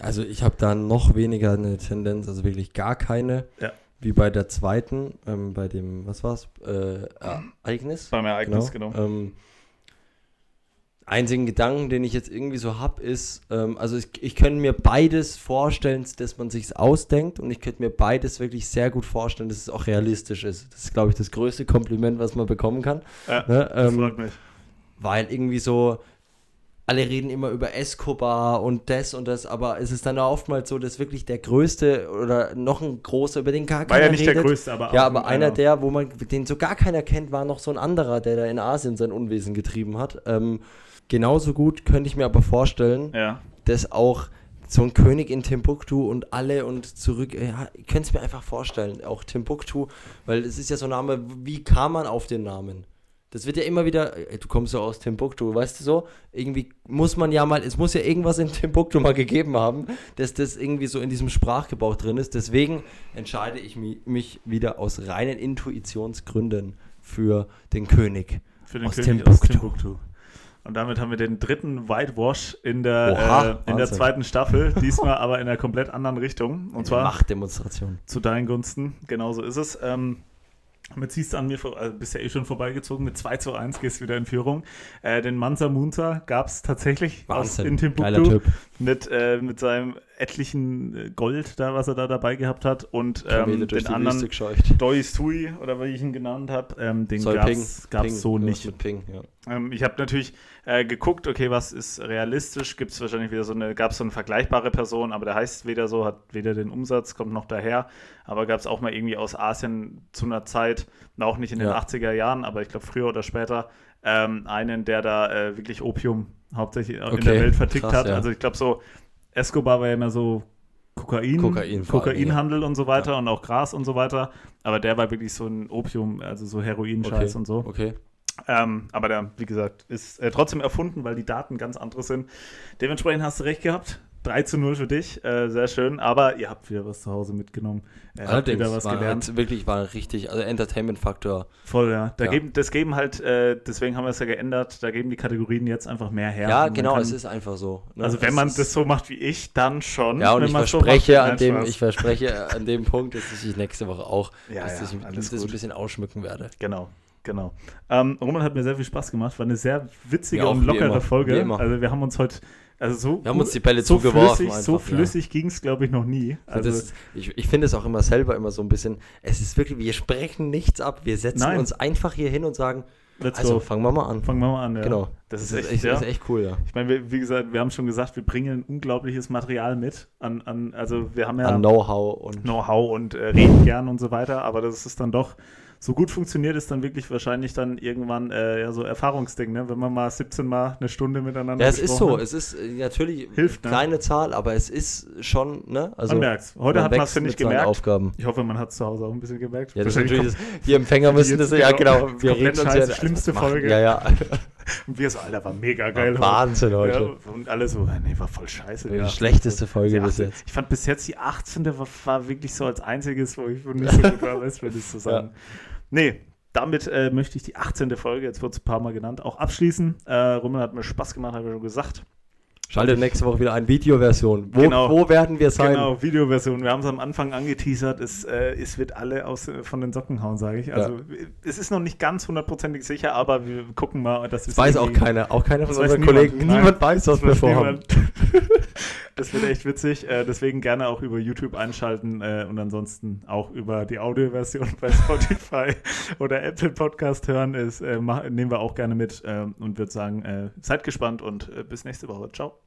Also ich habe da noch weniger eine Tendenz, also wirklich gar keine. Ja wie bei der zweiten, ähm, bei dem, was war's? Äh, Ereignis. Beim Ereignis, genau. genau. Ähm, einzigen Gedanken, den ich jetzt irgendwie so habe, ist, ähm, also ich, ich könnte mir beides vorstellen, dass man sich ausdenkt und ich könnte mir beides wirklich sehr gut vorstellen, dass es auch realistisch ist. Das ist, glaube ich, das größte Kompliment, was man bekommen kann. Ja, ne? das freut mich. Weil irgendwie so, alle reden immer über Escobar und das und das, aber es ist dann oftmals so, dass wirklich der größte oder noch ein großer, über den gar keiner War ja nicht redet. der größte, aber Ja, aber einer der, wo man den so gar keiner kennt, war noch so ein anderer, der da in Asien sein Unwesen getrieben hat. Ähm, Genauso gut könnte ich mir aber vorstellen, ja. dass auch so ein König in Timbuktu und alle und zurück, ja, ich könnte es mir einfach vorstellen, auch Timbuktu, weil es ist ja so ein Name, wie kam man auf den Namen? Das wird ja immer wieder, ey, du kommst so aus Timbuktu, weißt du so? Irgendwie muss man ja mal, es muss ja irgendwas in Timbuktu mal gegeben haben, dass das irgendwie so in diesem Sprachgebrauch drin ist. Deswegen entscheide ich mich wieder aus reinen Intuitionsgründen für den König. Für den aus König Timbuktu. aus Timbuktu. Und damit haben wir den dritten Whitewash in der, Oha, äh, in der zweiten Staffel, diesmal aber in einer komplett anderen Richtung. Und zwar Machtdemonstration. Zu deinen Gunsten, genauso ist es. Ähm, mit ziehst du an mir, also bist ja eh schon vorbeigezogen, mit 2 zu 1 gehst du wieder in Führung. Äh, den Mansa Munza gab es tatsächlich Wahnsinn, aus, in Timbuktu mit, äh, mit seinem etlichen äh, Gold da, was er da dabei gehabt hat und ähm, den anderen Doi Sui oder wie ich ihn genannt habe, ähm, den gab es so nicht. Ping, ja. ähm, ich habe natürlich äh, geguckt, okay, was ist realistisch, gibt es wahrscheinlich wieder so eine, gab es so eine vergleichbare Person, aber der heißt weder so, hat weder den Umsatz, kommt noch daher, aber gab es auch mal irgendwie aus Asien zu einer Zeit, auch nicht in den ja. 80er Jahren, aber ich glaube früher oder später, ähm, einen, der da äh, wirklich Opium hauptsächlich okay. in der Welt vertickt Krass, hat. Ja. Also ich glaube so, Escobar war ja immer so Kokain, Kokain Kokainhandel und so weiter ja. und auch Gras und so weiter. Aber der war wirklich so ein Opium, also so Heroin-Scheiß okay. und so. Okay. Ähm, aber der, wie gesagt, ist äh, trotzdem erfunden, weil die Daten ganz andere sind. Dementsprechend hast du recht gehabt. 3 zu 0 für dich, äh, sehr schön. Aber ihr habt wieder was zu Hause mitgenommen. Äh, Allerdings, wieder was war gelernt. Halt wirklich war richtig, also Entertainment-Faktor. Voll, ja. Da ja. Geben, das geben halt, äh, deswegen haben wir es ja geändert, da geben die Kategorien jetzt einfach mehr her. Ja, genau, kann, es ist einfach so. Ne? Also wenn es man das so macht wie ich, dann schon. Ja, und ich verspreche, so macht, an dem, ich verspreche an dem Punkt, dass ich nächste Woche auch, ja, dass ja, ich das ein bisschen ausschmücken werde. Genau. Genau. Ähm, Roman hat mir sehr viel Spaß gemacht. War eine sehr witzige und lockere Folge. Also wir haben uns heute also so wir haben uns die Bälle so zugeworfen. Flüssig, einfach, so flüssig ja. ging es, glaube ich, noch nie. Also das, ich, ich finde es auch immer selber immer so ein bisschen, es ist wirklich, wir sprechen nichts ab. Wir setzen Nein. uns einfach hier hin und sagen, Let's also go. fangen wir mal an. Fangen wir mal an, ja. Genau. Das ist, das ist echt, ja. ist echt cool, ja. Ich meine, wie gesagt, wir haben schon gesagt, wir bringen ein unglaubliches Material mit. An, an, also wir haben ja Know-how und Know-how und äh, reden gern und so weiter, aber das ist dann doch so gut funktioniert es dann wirklich wahrscheinlich dann irgendwann äh, ja so Erfahrungsding, ne? wenn man mal 17 Mal eine Stunde miteinander Ja, es ist so, es ist äh, natürlich Hilft, ne? kleine Zahl, aber es ist schon, ne? Also man merkt Heute hat man es, finde ich, gemerkt. Aufgaben. Ich hoffe, man hat es zu Hause auch ein bisschen gemerkt. Ja, das ist natürlich das, die Empfänger müssen das, ja genau, wir reden uns ja. Die schlimmste Folge. Ja, ja. Und wir so, Alter, war mega geil. War Wahnsinn heute. Ja, und alle so, nee, war voll scheiße. Die schlechteste Folge bis jetzt. Ich fand bis jetzt die 18. war, war wirklich so als einziges, wo ich nicht so gut war, weißt du, das zu sagen. Ja. Nee, damit äh, möchte ich die 18. Folge, jetzt wird es ein paar Mal genannt, auch abschließen. Äh, Rummel hat mir Spaß gemacht, habe ich schon gesagt. Schaltet nächste Woche wieder ein Videoversion. Wo, genau, wo werden wir sein? Genau, Videoversion. Wir haben es am Anfang angeteasert. Es, äh, es wird alle aus, äh, von den Socken hauen, sage ich. Also ja. es ist noch nicht ganz hundertprozentig sicher, aber wir gucken mal. Das, das weiß auch keiner. Auch keiner von unseren Kollegen. Niemand, niemand weiß, was wir vorhaben. das wird echt witzig. Äh, deswegen gerne auch über YouTube einschalten äh, und ansonsten auch über die Audioversion bei Spotify oder Apple Podcast hören. Ist, äh, nehmen wir auch gerne mit und würde sagen, seid gespannt und bis nächste Woche. Ciao.